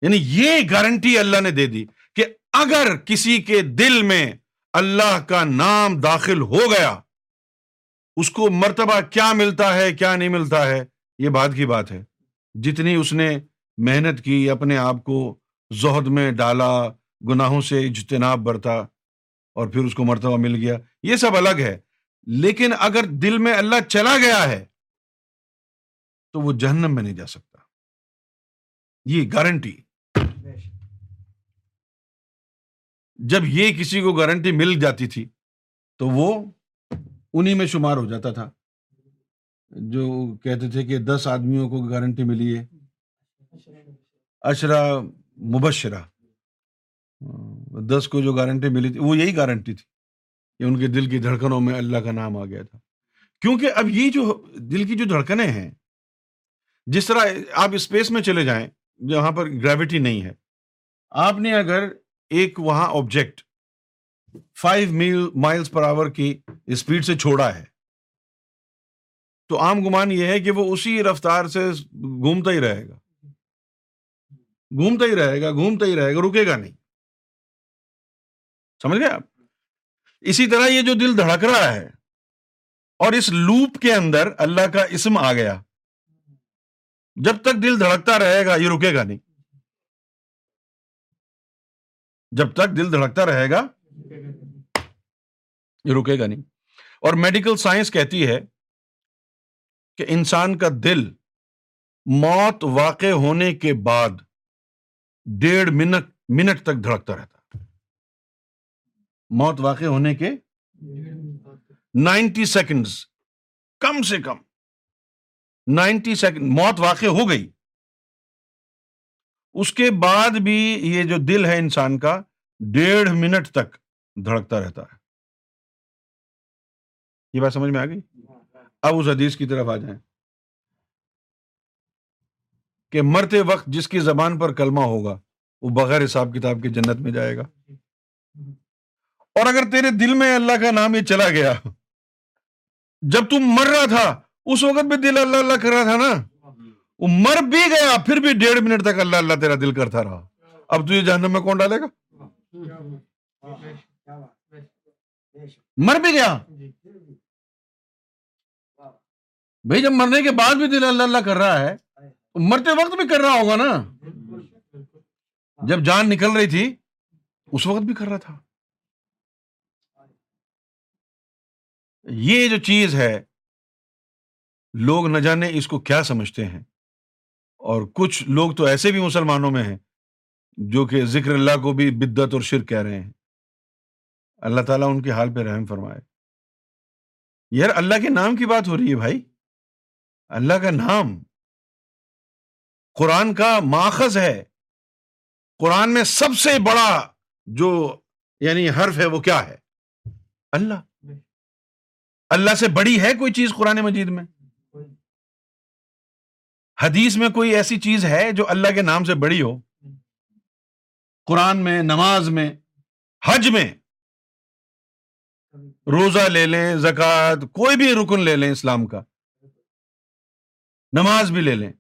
یعنی یہ گارنٹی اللہ نے دے دی کہ اگر کسی کے دل میں اللہ کا نام داخل ہو گیا اس کو مرتبہ کیا ملتا ہے کیا نہیں ملتا ہے یہ بعد کی بات ہے جتنی اس نے محنت کی اپنے آپ کو زہد میں ڈالا گناہوں سے اجتناب برتا اور پھر اس کو مرتبہ مل گیا یہ سب الگ ہے لیکن اگر دل میں اللہ چلا گیا ہے تو وہ جہنم میں نہیں جا سکتا یہ گارنٹی جب یہ کسی کو گارنٹی مل جاتی تھی تو وہ انہی میں شمار ہو جاتا تھا جو کہتے تھے کہ دس آدمیوں کو گارنٹی ملی ہے اشرا مبشرہ دس کو جو گارنٹی ملی تھی وہ یہی گارنٹی تھی کہ ان کے دل کی دھڑکنوں میں اللہ کا نام آ گیا تھا کیونکہ اب یہ جو دل کی جو دھڑکنیں ہیں جس طرح آپ اسپیس میں چلے جائیں جہاں پر گریوٹی نہیں ہے آپ نے اگر ایک وہاں object five mile miles per hour کی اسپیڈ سے چھوڑا ہے تو عام گمان یہ ہے کہ وہ اسی رفتار سے گھومتا ہی رہے گا گھومتا ہی رہے گا گھومتا ہی رہے گا رکے گا نہیں سمجھ گئے آپ اسی طرح یہ جو دل دھڑک رہا ہے اور اس لوپ کے اندر اللہ کا اسم آ گیا جب تک دل دھڑکتا رہے گا یہ رکے گا نہیں جب تک دل دھڑکتا رہے گا یہ رکے گا نہیں اور میڈیکل سائنس کہتی ہے کہ انسان کا دل موت واقع ہونے کے بعد ڈیڑھ منٹ منٹ تک دھڑکتا رہتا موت واقع ہونے کے نائنٹی سیکنڈز کم سے کم نائنٹی سیکنڈ موت واقع ہو گئی اس کے بعد بھی یہ جو دل ہے انسان کا ڈیڑھ منٹ تک دھڑکتا رہتا ہے یہ بات سمجھ میں آ گئی اب اس حدیث کی طرف آ جائیں کہ مرتے وقت جس کی زبان پر کلمہ ہوگا وہ بغیر حساب کتاب کے جنت میں جائے گا اور اگر تیرے دل میں اللہ کا نام یہ چلا گیا جب تم مر رہا تھا اس وقت بھی دل اللہ اللہ کر رہا تھا نا وہ مر بھی گیا پھر بھی ڈیڑھ منٹ تک اللہ اللہ تیرا دل کرتا رہا اب تجھے جہنم میں کون ڈالے گا مر بھی گیا بھائی جب مرنے کے بعد بھی دل اللہ اللہ کر رہا ہے مرتے وقت بھی کر رہا ہوگا نا جب جان نکل رہی تھی اس وقت بھی کر رہا تھا یہ جو چیز ہے لوگ نہ جانے اس کو کیا سمجھتے ہیں اور کچھ لوگ تو ایسے بھی مسلمانوں میں ہیں جو کہ ذکر اللہ کو بھی بدت اور شرک کہہ رہے ہیں اللہ تعالیٰ ان کے حال پہ رحم فرمائے یار اللہ کے نام کی بات ہو رہی ہے بھائی اللہ کا نام قرآن کا ماخذ ہے قرآن میں سب سے بڑا جو یعنی حرف ہے وہ کیا ہے اللہ اللہ سے بڑی ہے کوئی چیز قرآن مجید میں حدیث میں کوئی ایسی چیز ہے جو اللہ کے نام سے بڑی ہو قرآن میں نماز میں حج میں روزہ لے لیں زکوٰۃ کوئی بھی رکن لے لیں اسلام کا نماز بھی لے لیں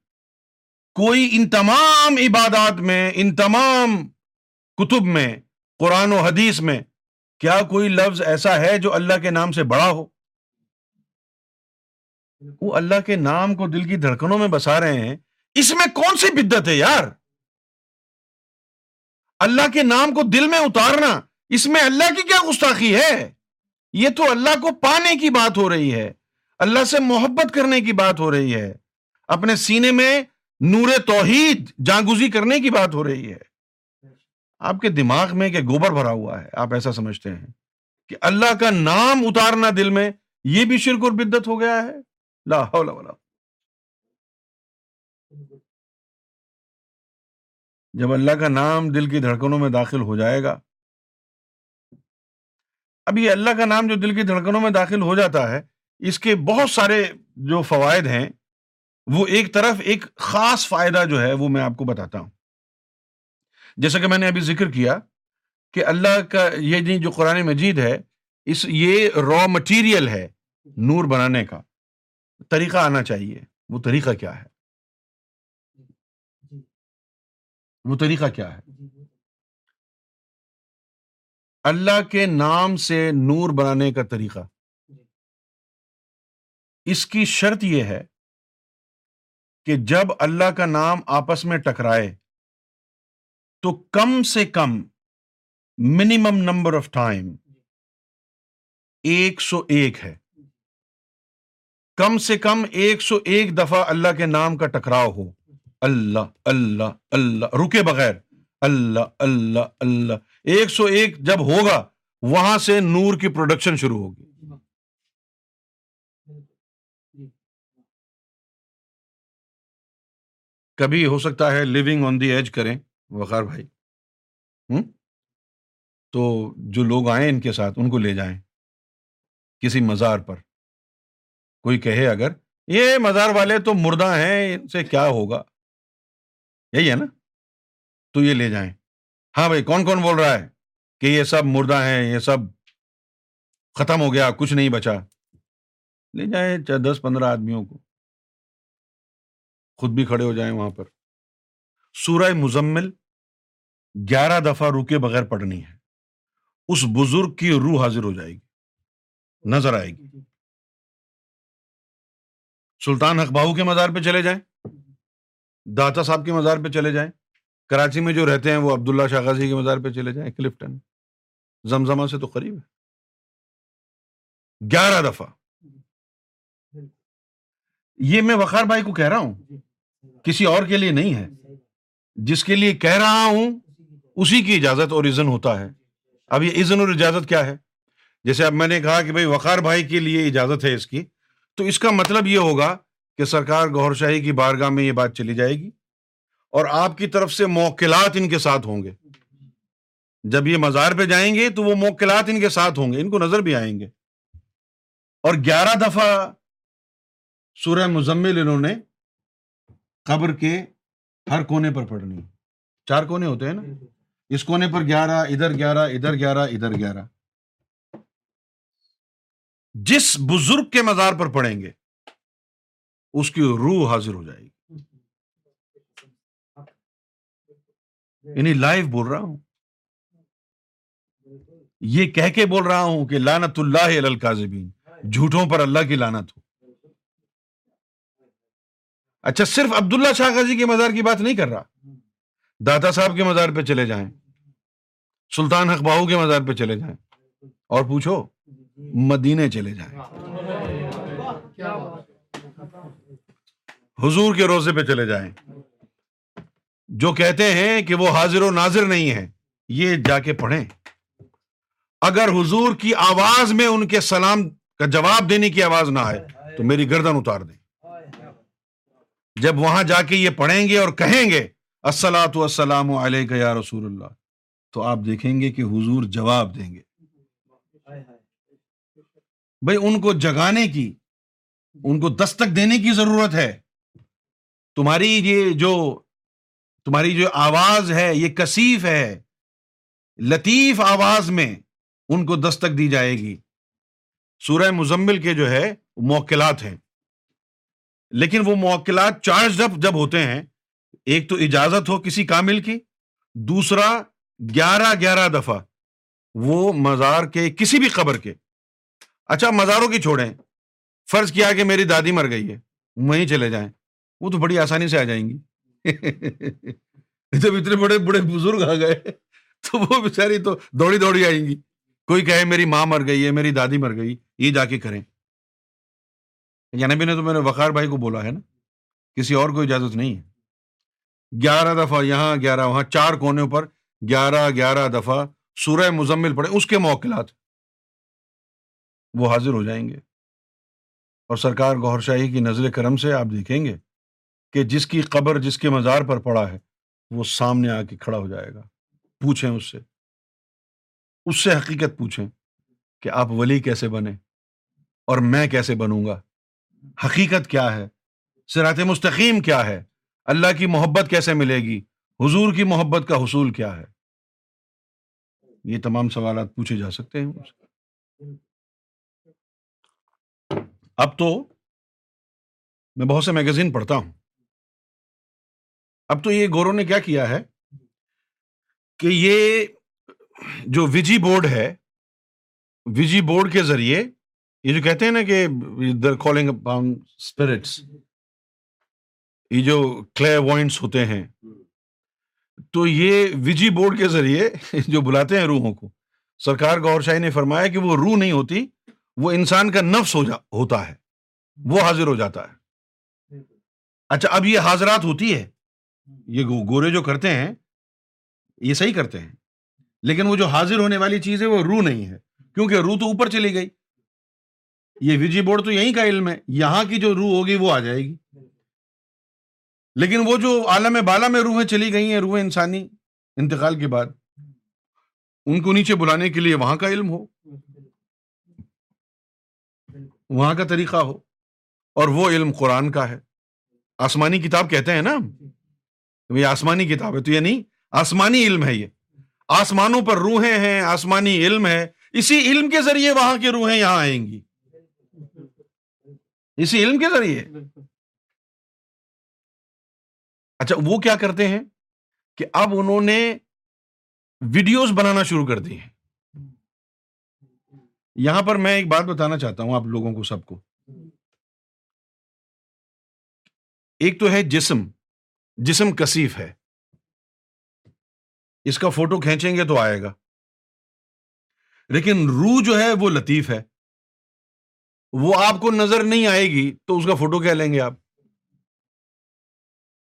کوئی ان تمام عبادات میں ان تمام کتب میں قرآن و حدیث میں کیا کوئی لفظ ایسا ہے جو اللہ کے نام سے بڑا ہو وہ اللہ کے نام کو دل کی دھڑکنوں میں بسا رہے ہیں اس میں کون سی بدت ہے یار اللہ کے نام کو دل میں اتارنا اس میں اللہ کی کیا گستاخی ہے یہ تو اللہ کو پانے کی بات ہو رہی ہے اللہ سے محبت کرنے کی بات ہو رہی ہے اپنے سینے میں نور توحید جانگوزی کرنے کی بات ہو رہی ہے آپ کے دماغ میں کہ گوبر بھرا ہوا ہے آپ ایسا سمجھتے ہیں کہ اللہ کا نام اتارنا دل میں یہ بھی شرک اور بدت ہو گیا ہے لا حول ولا جب اللہ کا نام دل کی دھڑکنوں میں داخل ہو جائے گا اب یہ اللہ کا نام جو دل کی دھڑکنوں میں داخل ہو جاتا ہے اس کے بہت سارے جو فوائد ہیں وہ ایک طرف ایک خاص فائدہ جو ہے وہ میں آپ کو بتاتا ہوں جیسا کہ میں نے ابھی ذکر کیا کہ اللہ کا یہ جو قرآن مجید ہے اس یہ را مٹیریل ہے نور بنانے کا طریقہ آنا چاہیے وہ طریقہ کیا ہے وہ طریقہ کیا ہے اللہ کے نام سے نور بنانے کا طریقہ اس کی شرط یہ ہے کہ جب اللہ کا نام آپس میں ٹکرائے تو کم سے کم منیمم نمبر آف ٹائم ایک سو ایک ہے کم سے کم ایک سو ایک دفعہ اللہ کے نام کا ٹکراؤ ہو اللہ اللہ اللہ رکے بغیر اللہ اللہ اللہ ایک سو ایک جب ہوگا وہاں سے نور کی پروڈکشن شروع ہوگی کبھی ہو سکتا ہے لیونگ آن دی ایج کریں وقار بھائی ہوں تو جو لوگ آئیں ان کے ساتھ ان کو لے جائیں کسی مزار پر کوئی کہے اگر یہ مزار والے تو مردہ ہیں ان سے کیا ہوگا یہی ہے نا تو یہ لے جائیں ہاں بھائی کون کون بول رہا ہے کہ یہ سب مردہ ہیں یہ سب ختم ہو گیا کچھ نہیں بچا لے جائیں دس پندرہ آدمیوں کو خود بھی کھڑے ہو جائیں وہاں پر سورہ مزمل گیارہ دفعہ رو کے بغیر پڑھنی ہے اس بزرگ کی روح حاضر ہو جائے گی نظر آئے گی جی۔ سلطان اکباہو کے مزار پہ چلے جائیں داتا صاحب کے مزار پہ چلے جائیں کراچی میں جو رہتے ہیں وہ عبداللہ شاہ غازی کے مزار پہ چلے جائیں کلفٹن زمزمہ سے تو قریب ہے گیارہ دفعہ جی۔ یہ میں وقار بھائی کو کہہ رہا ہوں جی۔ کسی اور کے لیے نہیں ہے جس کے لیے کہہ رہا ہوں اسی کی اجازت اور ازن ہوتا ہے اب یہ ازن اور اجازت کیا ہے جیسے اب میں نے کہا کہ بھائی وقار بھائی کے لیے اجازت ہے اس کی تو اس کا مطلب یہ ہوگا کہ سرکار گور شاہی کی بارگاہ میں یہ بات چلی جائے گی اور آپ کی طرف سے موقعات ان کے ساتھ ہوں گے جب یہ مزار پہ جائیں گے تو وہ موقعات ان کے ساتھ ہوں گے ان کو نظر بھی آئیں گے اور گیارہ دفعہ سورہ مزمل انہوں نے قبر کے ہر کونے پر پڑھنی چار کونے ہوتے ہیں نا اس کونے پر گیارہ ادھر گیارہ ادھر گیارہ ادھر گیارہ جس بزرگ کے مزار پر پڑھیں گے اس کی روح حاضر ہو جائے گی یعنی لائف بول رہا ہوں یہ کہہ کے بول رہا ہوں کہ لانت اللہ القاظبین جھوٹوں پر اللہ کی لانت ہو اچھا صرف عبداللہ شاہ غازی کے مزار کی بات نہیں کر رہا دادا صاحب کے مزار پہ چلے جائیں سلطان حق باہو کے مزار پہ چلے جائیں اور پوچھو مدینے چلے جائیں حضور کے روزے پہ چلے جائیں جو کہتے ہیں کہ وہ حاضر و ناظر نہیں ہے یہ جا کے پڑھیں اگر حضور کی آواز میں ان کے سلام کا جواب دینے کی آواز نہ آئے تو میری گردن اتار دیں جب وہاں جا کے یہ پڑھیں گے اور کہیں گے السلات والسلام و علیہ یار رسول اللہ تو آپ دیکھیں گے کہ حضور جواب دیں گے بھائی ان کو جگانے کی ان کو دستک دینے کی ضرورت ہے تمہاری یہ جو تمہاری جو آواز ہے یہ کسیف ہے لطیف آواز میں ان کو دستک دی جائے گی سورہ مزمل کے جو ہے موکلات ہیں لیکن وہ موکلات چارج اپ جب ہوتے ہیں ایک تو اجازت ہو کسی کامل کی دوسرا گیارہ گیارہ دفعہ وہ مزار کے کسی بھی قبر کے اچھا مزاروں کی چھوڑیں فرض کیا کہ میری دادی مر گئی ہے وہیں چلے جائیں وہ تو بڑی آسانی سے آ جائیں گی جب اتنے بڑے بڑے بزرگ آ گئے تو وہ بیچاری تو دوڑی دوڑی آئیں گی کوئی کہے میری ماں مر گئی ہے میری دادی مر گئی یہ جا کے کریں یعنی نے تو میں نے وقار بھائی کو بولا ہے نا کسی اور کو اجازت نہیں ہے گیارہ دفعہ یہاں گیارہ وہاں چار کونے پر گیارہ گیارہ دفعہ سورہ مزمل پڑے اس کے موقعات وہ حاضر ہو جائیں گے اور سرکار گہر شاہی کی نظر کرم سے آپ دیکھیں گے کہ جس کی قبر جس کے مزار پر پڑا ہے وہ سامنے آ کے کھڑا ہو جائے گا پوچھیں اس سے اس سے حقیقت پوچھیں کہ آپ ولی کیسے بنے اور میں کیسے بنوں گا حقیقت کیا ہے سرات مستقیم کیا ہے اللہ کی محبت کیسے ملے گی حضور کی محبت کا حصول کیا ہے یہ تمام سوالات پوچھے جا سکتے ہیں اب تو میں بہت سے میگزین پڑھتا ہوں اب تو یہ گورو نے کیا کیا ہے کہ یہ جو وجی بورڈ ہے وجی بورڈ کے ذریعے یہ جو کہتے ہیں نا کہ در کالنگ اپن اسپرٹس یہ جو کلے وائنٹس ہوتے ہیں تو یہ وجی بورڈ کے ذریعے جو بلاتے ہیں روحوں کو سرکار گور شاہی نے فرمایا کہ وہ روح نہیں ہوتی وہ انسان کا نفس ہو جا ہوتا ہے وہ حاضر ہو جاتا ہے اچھا اب یہ حاضرات ہوتی ہے یہ گورے جو کرتے ہیں یہ صحیح کرتے ہیں لیکن وہ جو حاضر ہونے والی چیز ہے وہ روح نہیں ہے کیونکہ روح تو اوپر چلی گئی یہ ویجی بورڈ تو یہیں کا علم ہے یہاں کی جو روح ہوگی وہ آ جائے گی لیکن وہ جو عالم بالا میں روحیں چلی گئی ہیں روح انسانی انتقال کے بعد ان کو نیچے بلانے کے لیے وہاں کا علم ہو وہاں کا طریقہ ہو اور وہ علم قرآن کا ہے آسمانی کتاب کہتے ہیں نا یہ آسمانی کتاب ہے تو یہ نہیں آسمانی علم ہے یہ آسمانوں پر روحیں ہیں آسمانی علم ہے اسی علم کے ذریعے وہاں کی روحیں یہاں آئیں گی اسی علم کے ذریعے اچھا وہ کیا کرتے ہیں کہ اب انہوں نے ویڈیوز بنانا شروع کر دی ہیں یہاں پر میں ایک بات بتانا چاہتا ہوں آپ لوگوں کو سب کو ایک تو ہے جسم جسم کسیف ہے اس کا فوٹو کھینچیں گے تو آئے گا لیکن روح جو ہے وہ لطیف ہے وہ آپ کو نظر نہیں آئے گی تو اس کا فوٹو کہہ لیں گے آپ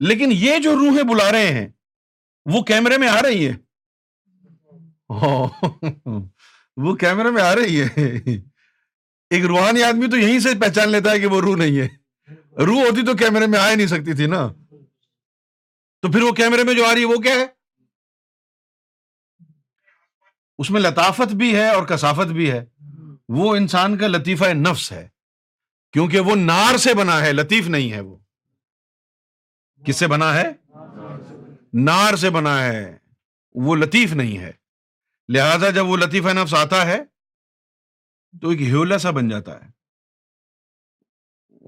لیکن یہ جو روحیں بلا رہے ہیں وہ کیمرے میں آ رہی ہے وہ کیمرے میں آ رہی ہے ایک روحانی آدمی تو یہیں سے پہچان لیتا ہے کہ وہ روح نہیں ہے روح ہوتی تو کیمرے میں آ نہیں سکتی تھی نا تو پھر وہ کیمرے میں جو آ رہی ہے وہ کیا ہے اس میں لطافت بھی ہے اور کسافت بھی ہے وہ انسان کا لطیفہ نفس ہے کیونکہ وہ نار سے بنا ہے لطیف نہیں ہے وہ کس سے بنا ہے نار سے بنا ہے وہ لطیف نہیں ہے لہذا جب وہ لطیفہ نفس آتا ہے تو ایک ہیولا سا بن جاتا ہے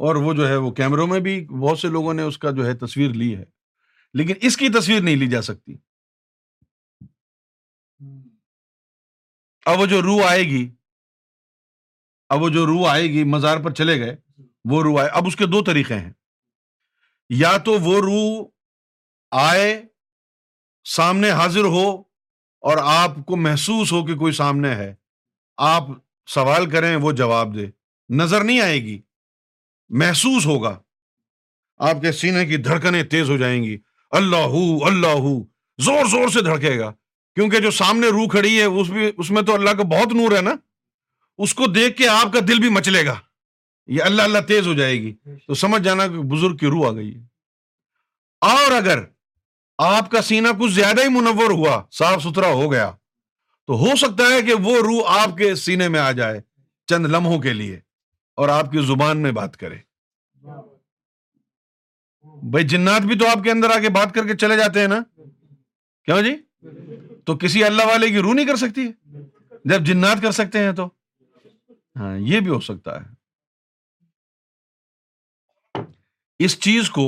اور وہ جو ہے وہ کیمروں میں بھی بہت سے لوگوں نے اس کا جو ہے تصویر لی ہے لیکن اس کی تصویر نہیں لی جا سکتی اب وہ جو روح آئے گی اب وہ جو روح آئے گی مزار پر چلے گئے وہ روح آئے اب اس کے دو طریقے ہیں یا تو وہ روح آئے سامنے حاضر ہو اور آپ کو محسوس ہو کہ کوئی سامنے ہے آپ سوال کریں وہ جواب دے نظر نہیں آئے گی محسوس ہوگا آپ کے سینے کی دھڑکنیں تیز ہو جائیں گی اللہ اللہ زور زور سے دھڑکے گا کیونکہ جو سامنے روح کھڑی ہے اس میں تو اللہ کا بہت نور ہے نا اس کو دیکھ کے آپ کا دل بھی مچلے گا یہ اللہ اللہ تیز ہو جائے گی تو سمجھ جانا کہ بزرگ کی روح آ گئی اور اگر آپ کا سینا کچھ زیادہ ہی منور ہوا صاف ستھرا ہو گیا تو ہو سکتا ہے کہ وہ روح آپ کے سینے میں آ جائے چند لمحوں کے لیے اور آپ کی زبان میں بات کرے بھائی جنات بھی تو آپ کے اندر آ کے بات کر کے چلے جاتے ہیں نا کیوں جی تو کسی اللہ والے کی روح نہیں کر سکتی جب جنات کر سکتے ہیں تو یہ بھی ہو سکتا ہے اس چیز کو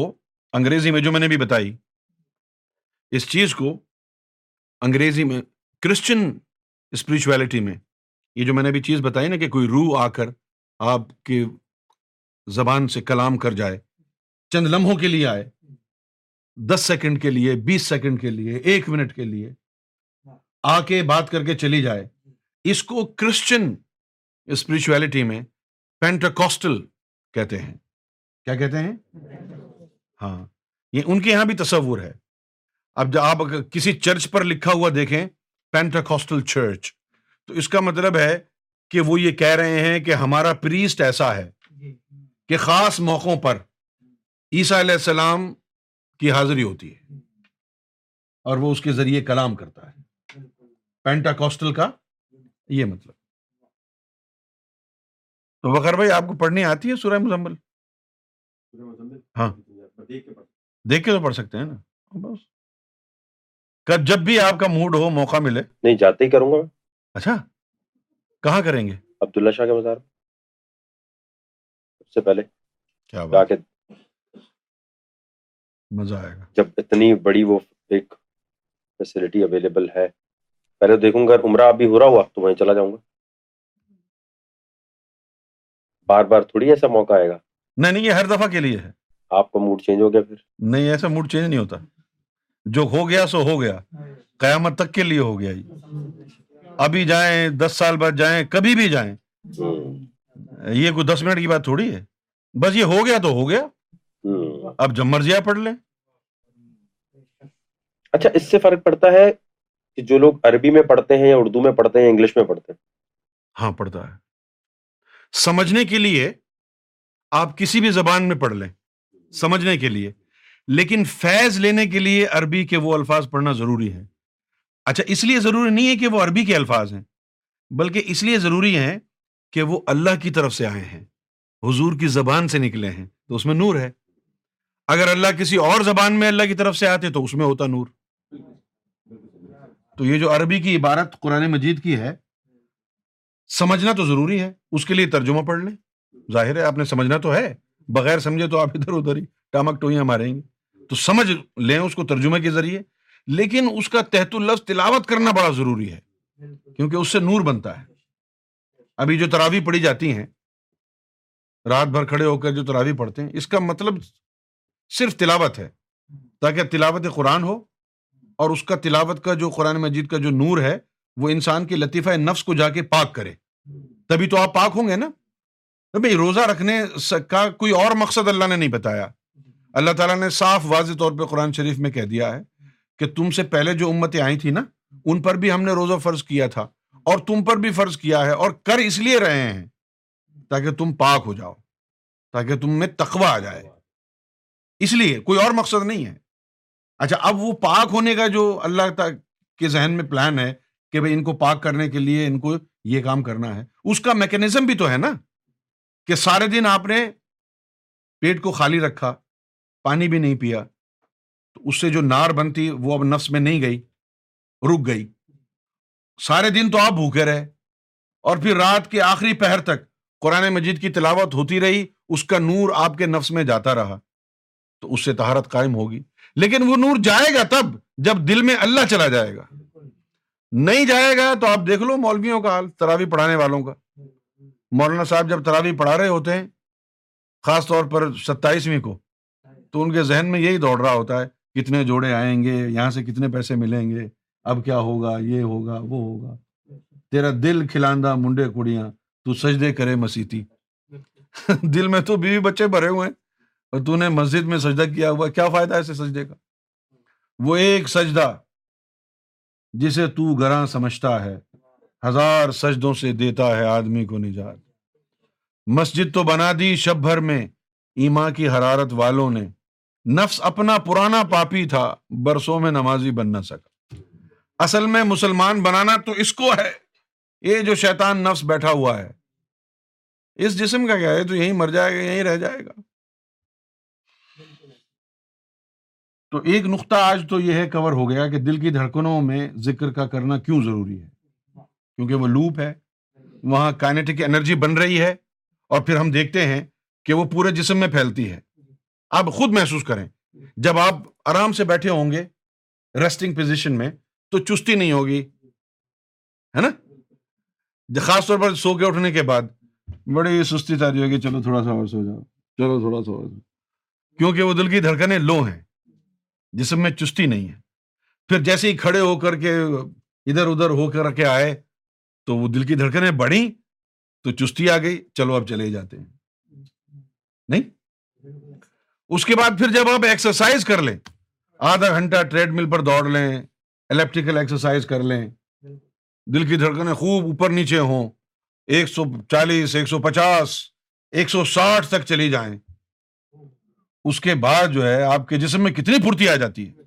انگریزی میں جو میں نے بھی بتائی اس چیز کو انگریزی میں کرسچن اسپرچویلٹی میں یہ جو میں نے بھی چیز بتائی نا کہ کوئی روح آ کر آپ کے زبان سے کلام کر جائے چند لمحوں کے لیے آئے دس سیکنڈ کے لیے بیس سیکنڈ کے لیے ایک منٹ کے لیے آ کے بات کر کے چلی جائے اس کو کرسچن اسپرچویلٹی میں پینٹاکوسٹل کہتے ہیں کیا کہتے ہیں ہاں یہ ان کے یہاں بھی تصور ہے اب جب آپ کسی چرچ پر لکھا ہوا دیکھیں پینٹاکوسٹل چرچ تو اس کا مطلب ہے کہ وہ یہ کہہ رہے ہیں کہ ہمارا پریسٹ ایسا ہے جی۔ کہ خاص موقعوں پر عیسیٰ علیہ السلام کی حاضری ہوتی ہے اور وہ اس کے ذریعے کلام کرتا ہے پینٹاکوسٹل کا یہ مطلب تو بخر بھائی آپ کو پڑھنی آتی ہے سورہ مزمل ہاں جی جی، دیکھ کے تو پڑھ سکتے ہیں نا بس جب بھی آپ کا موڈ ہو موقع ملے نہیں جاتے ہی کروں گا اچھا کہاں کریں گے عبداللہ شاہ کے بازار ہے پہلے دیکھوں گا عمرہ ابھی ہو رہا ہوا تو وہیں چلا جاؤں گا بار بار تھوڑی ایسا موقع آئے گا نہیں نہیں یہ ہر دفعہ کے لیے ہے آپ کا موڈ چینج ہو گیا پھر نہیں ایسا موڈ چینج نہیں ہوتا جو ہو گیا سو ہو گیا قیامت تک کے لیے ہو گیا ابھی جائیں دس سال بعد جائیں کبھی بھی جائیں یہ کوئی دس منٹ کی بات تھوڑی ہے بس یہ ہو گیا تو ہو گیا اب جب آپ پڑھ لیں اچھا اس سے فرق پڑتا ہے کہ جو لوگ عربی میں پڑھتے ہیں یا اردو میں پڑھتے ہیں انگلش میں پڑھتے ہیں ہاں پڑھتا ہے سمجھنے کے لیے آپ کسی بھی زبان میں پڑھ لیں سمجھنے کے لیے لیکن فیض لینے کے لیے عربی کے وہ الفاظ پڑھنا ضروری ہے اچھا اس لیے ضروری نہیں ہے کہ وہ عربی کے الفاظ ہیں بلکہ اس لیے ضروری ہیں کہ وہ اللہ کی طرف سے آئے ہیں حضور کی زبان سے نکلے ہیں تو اس میں نور ہے اگر اللہ کسی اور زبان میں اللہ کی طرف سے آتے تو اس میں ہوتا نور تو یہ جو عربی کی عبارت قرآن مجید کی ہے سمجھنا تو ضروری ہے اس کے لیے ترجمہ پڑھ لیں ظاہر ہے آپ نے سمجھنا تو ہے بغیر سمجھے تو آپ ادھر ادھر ہی ٹامک ٹوئیاں ماریں گے تو سمجھ لیں اس کو ترجمے کے ذریعے لیکن اس کا تحت الفظ تلاوت کرنا بڑا ضروری ہے کیونکہ اس سے نور بنتا ہے ابھی جو تراوی پڑھی جاتی ہیں رات بھر کھڑے ہو کر جو تراوی پڑھتے ہیں اس کا مطلب صرف تلاوت ہے تاکہ تلاوت قرآن ہو اور اس کا تلاوت کا جو قرآن مجید کا جو نور ہے وہ انسان کے لطیفہ نفس کو جا کے پاک کرے تبھی تو آپ پاک ہوں گے نا بھائی روزہ رکھنے کا کوئی اور مقصد اللہ نے نہیں بتایا اللہ تعالیٰ نے صاف واضح طور پہ قرآن شریف میں کہہ دیا ہے کہ تم سے پہلے جو امتیں آئی تھیں نا ان پر بھی ہم نے روزہ فرض کیا تھا اور تم پر بھی فرض کیا ہے اور کر اس لیے رہے ہیں تاکہ تم پاک ہو جاؤ تاکہ تم میں تقوا آ جائے اس لیے کوئی اور مقصد نہیں ہے اچھا اب وہ پاک ہونے کا جو اللہ کے ذہن میں پلان ہے کہ بھائی ان کو پاک کرنے کے لیے ان کو یہ کام کرنا ہے اس کا میکینزم بھی تو ہے نا کہ سارے دن آپ نے پیٹ کو خالی رکھا پانی بھی نہیں پیا تو اس سے جو نار بنتی وہ اب نفس میں نہیں گئی رک گئی سارے دن تو آپ بھوکے رہے اور پھر رات کے آخری پہر تک قرآن مجید کی تلاوت ہوتی رہی اس کا نور آپ کے نفس میں جاتا رہا تو اس سے تہارت قائم ہوگی لیکن وہ نور جائے گا تب جب دل میں اللہ چلا جائے گا نہیں جائے گا تو آپ دیکھ لو مولویوں کا حال تراوی پڑھانے والوں کا مولانا صاحب جب تراوی پڑھا رہے ہوتے ہیں خاص طور پر ستائیسویں کو تو ان کے ذہن میں یہی دوڑ رہا ہوتا ہے کتنے جوڑے آئیں گے یہاں سے کتنے پیسے ملیں گے اب کیا ہوگا یہ ہوگا وہ ہوگا تیرا دل کھلاندہ منڈے کڑیاں تو سجدے کرے مسیتی دل میں تو بیوی بچے بھرے ہوئے ہیں اور تو نے مسجد میں سجدہ کیا ہوا کیا فائدہ ہے اسے سجدے کا وہ ایک سجدہ جسے تو گراں سمجھتا ہے ہزار سجدوں سے دیتا ہے آدمی کو نجات مسجد تو بنا دی شب بھر میں ایما کی حرارت والوں نے نفس اپنا پرانا پاپی تھا برسوں میں نمازی بن نہ سکا اصل میں مسلمان بنانا تو اس کو ہے یہ جو شیطان نفس بیٹھا ہوا ہے اس جسم کا کیا ہے تو یہی مر جائے گا یہی رہ جائے گا تو ایک نقطہ آج تو یہ ہے کور ہو گیا کہ دل کی دھڑکنوں میں ذکر کا کرنا کیوں ضروری ہے کیونکہ وہ لوپ ہے وہاں کائنیٹک انرجی بن رہی ہے اور پھر ہم دیکھتے ہیں کہ وہ پورے جسم میں پھیلتی ہے آپ خود محسوس کریں جب آپ آرام سے بیٹھے ہوں گے ریسٹنگ پوزیشن میں تو چستی نہیں ہوگی ہے نا خاص طور پر سو کے اٹھنے کے بعد بڑی سستی تاری ہوگی چلو تھوڑا سا اور سو جاؤ چلو تھوڑا سا اور کیونکہ وہ دل کی دھڑکنیں لو ہیں جسم میں چستی نہیں ہے پھر جیسے ہی کھڑے ہو کر کے ادھر ادھر ہو کر کے آئے تو وہ دل کی دھڑکنیں بڑھی تو چستی آ گئی چلو آپ چلے جاتے ہیں نہیں اس کے بعد پھر جب آپ ایکسرسائز کر لیں آدھا گھنٹہ ٹریڈ مل پر دوڑ لیں الیکٹریکل ایکسرسائز کر لیں دل کی دھڑکنیں خوب اوپر نیچے ہوں ایک سو چالیس ایک سو پچاس ایک سو ساٹھ تک چلی جائیں اس کے بعد جو ہے آپ کے جسم میں کتنی پھرتی آ جاتی ہے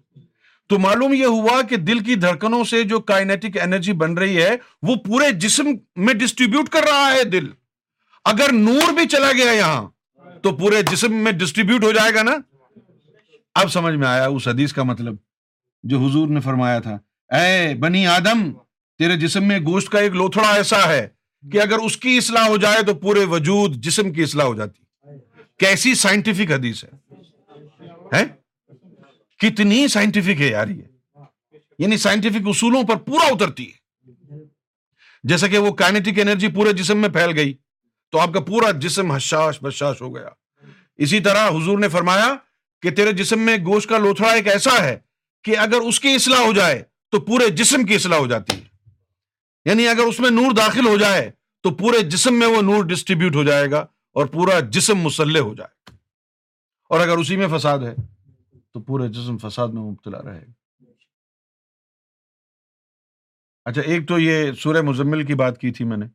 تو معلوم یہ ہوا کہ دل کی دھڑکنوں سے جو کائنیٹک انرجی بن رہی ہے وہ پورے جسم میں ڈسٹریبیوٹ کر رہا ہے دل اگر نور بھی چلا گیا یہاں تو پورے جسم میں ڈسٹریبیوٹ ہو جائے گا نا اب سمجھ میں آیا اس حدیث کا مطلب جو حضور نے فرمایا تھا اے بنی آدم تیرے جسم میں گوشت کا ایک لوتھڑا ایسا ہے کہ اگر اس کی اصلاح ہو جائے تو پورے وجود جسم کی اصلاح ہو جاتی کیسی سائنٹیفک حدیث ہے کتنی سائنٹیفک ہے یار یہ یعنی سائنٹیفک اصولوں پر پورا اترتی ہے جیسا کہ وہ کائنیٹک انرجی پورے جسم میں پھیل گئی تو آپ کا پورا جسم ہو گیا اسی طرح حضور نے فرمایا کہ تیرے جسم میں گوشت کا لوتھڑا ایک ایسا ہے کہ اگر اس کی اصلاح ہو جائے تو پورے جسم کی اصلاح ہو جاتی ہے یعنی اگر اس میں نور داخل ہو جائے تو پورے جسم میں وہ نور ڈسٹریبیوٹ ہو جائے گا اور پورا جسم مسلح ہو جائے گا اور اگر اسی میں فساد ہے تو پورے جسم فساد میں مبتلا رہے گا اچھا ایک تو یہ سورہ مزمل کی بات کی تھی میں نے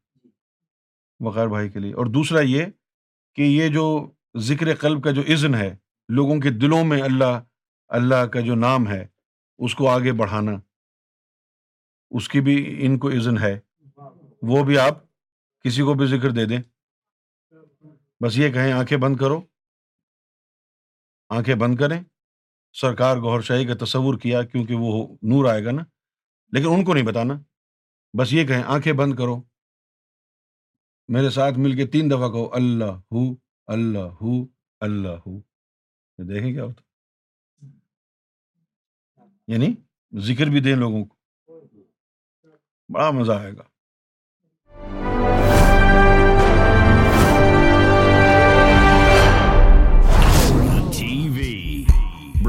وقار بھائی کے لیے اور دوسرا یہ کہ یہ جو ذکر قلب کا جو عزن ہے لوگوں کے دلوں میں اللہ اللہ کا جو نام ہے اس کو آگے بڑھانا اس کی بھی ان کو عزن ہے وہ بھی آپ کسی کو بھی ذکر دے دیں بس یہ کہیں آنکھیں بند کرو آنکھیں بند کریں سرکار گور شاہی کا تصور کیا کیونکہ وہ نور آئے گا نا لیکن ان کو نہیں بتانا بس یہ کہیں آنکھیں بند کرو میرے ساتھ مل کے تین دفعہ کہو اللہ ہو اللہ ہو اللہ ہو دیکھیں کیا ہوتا یعنی ذکر بھی دیں لوگوں کو بڑا مزہ آئے گا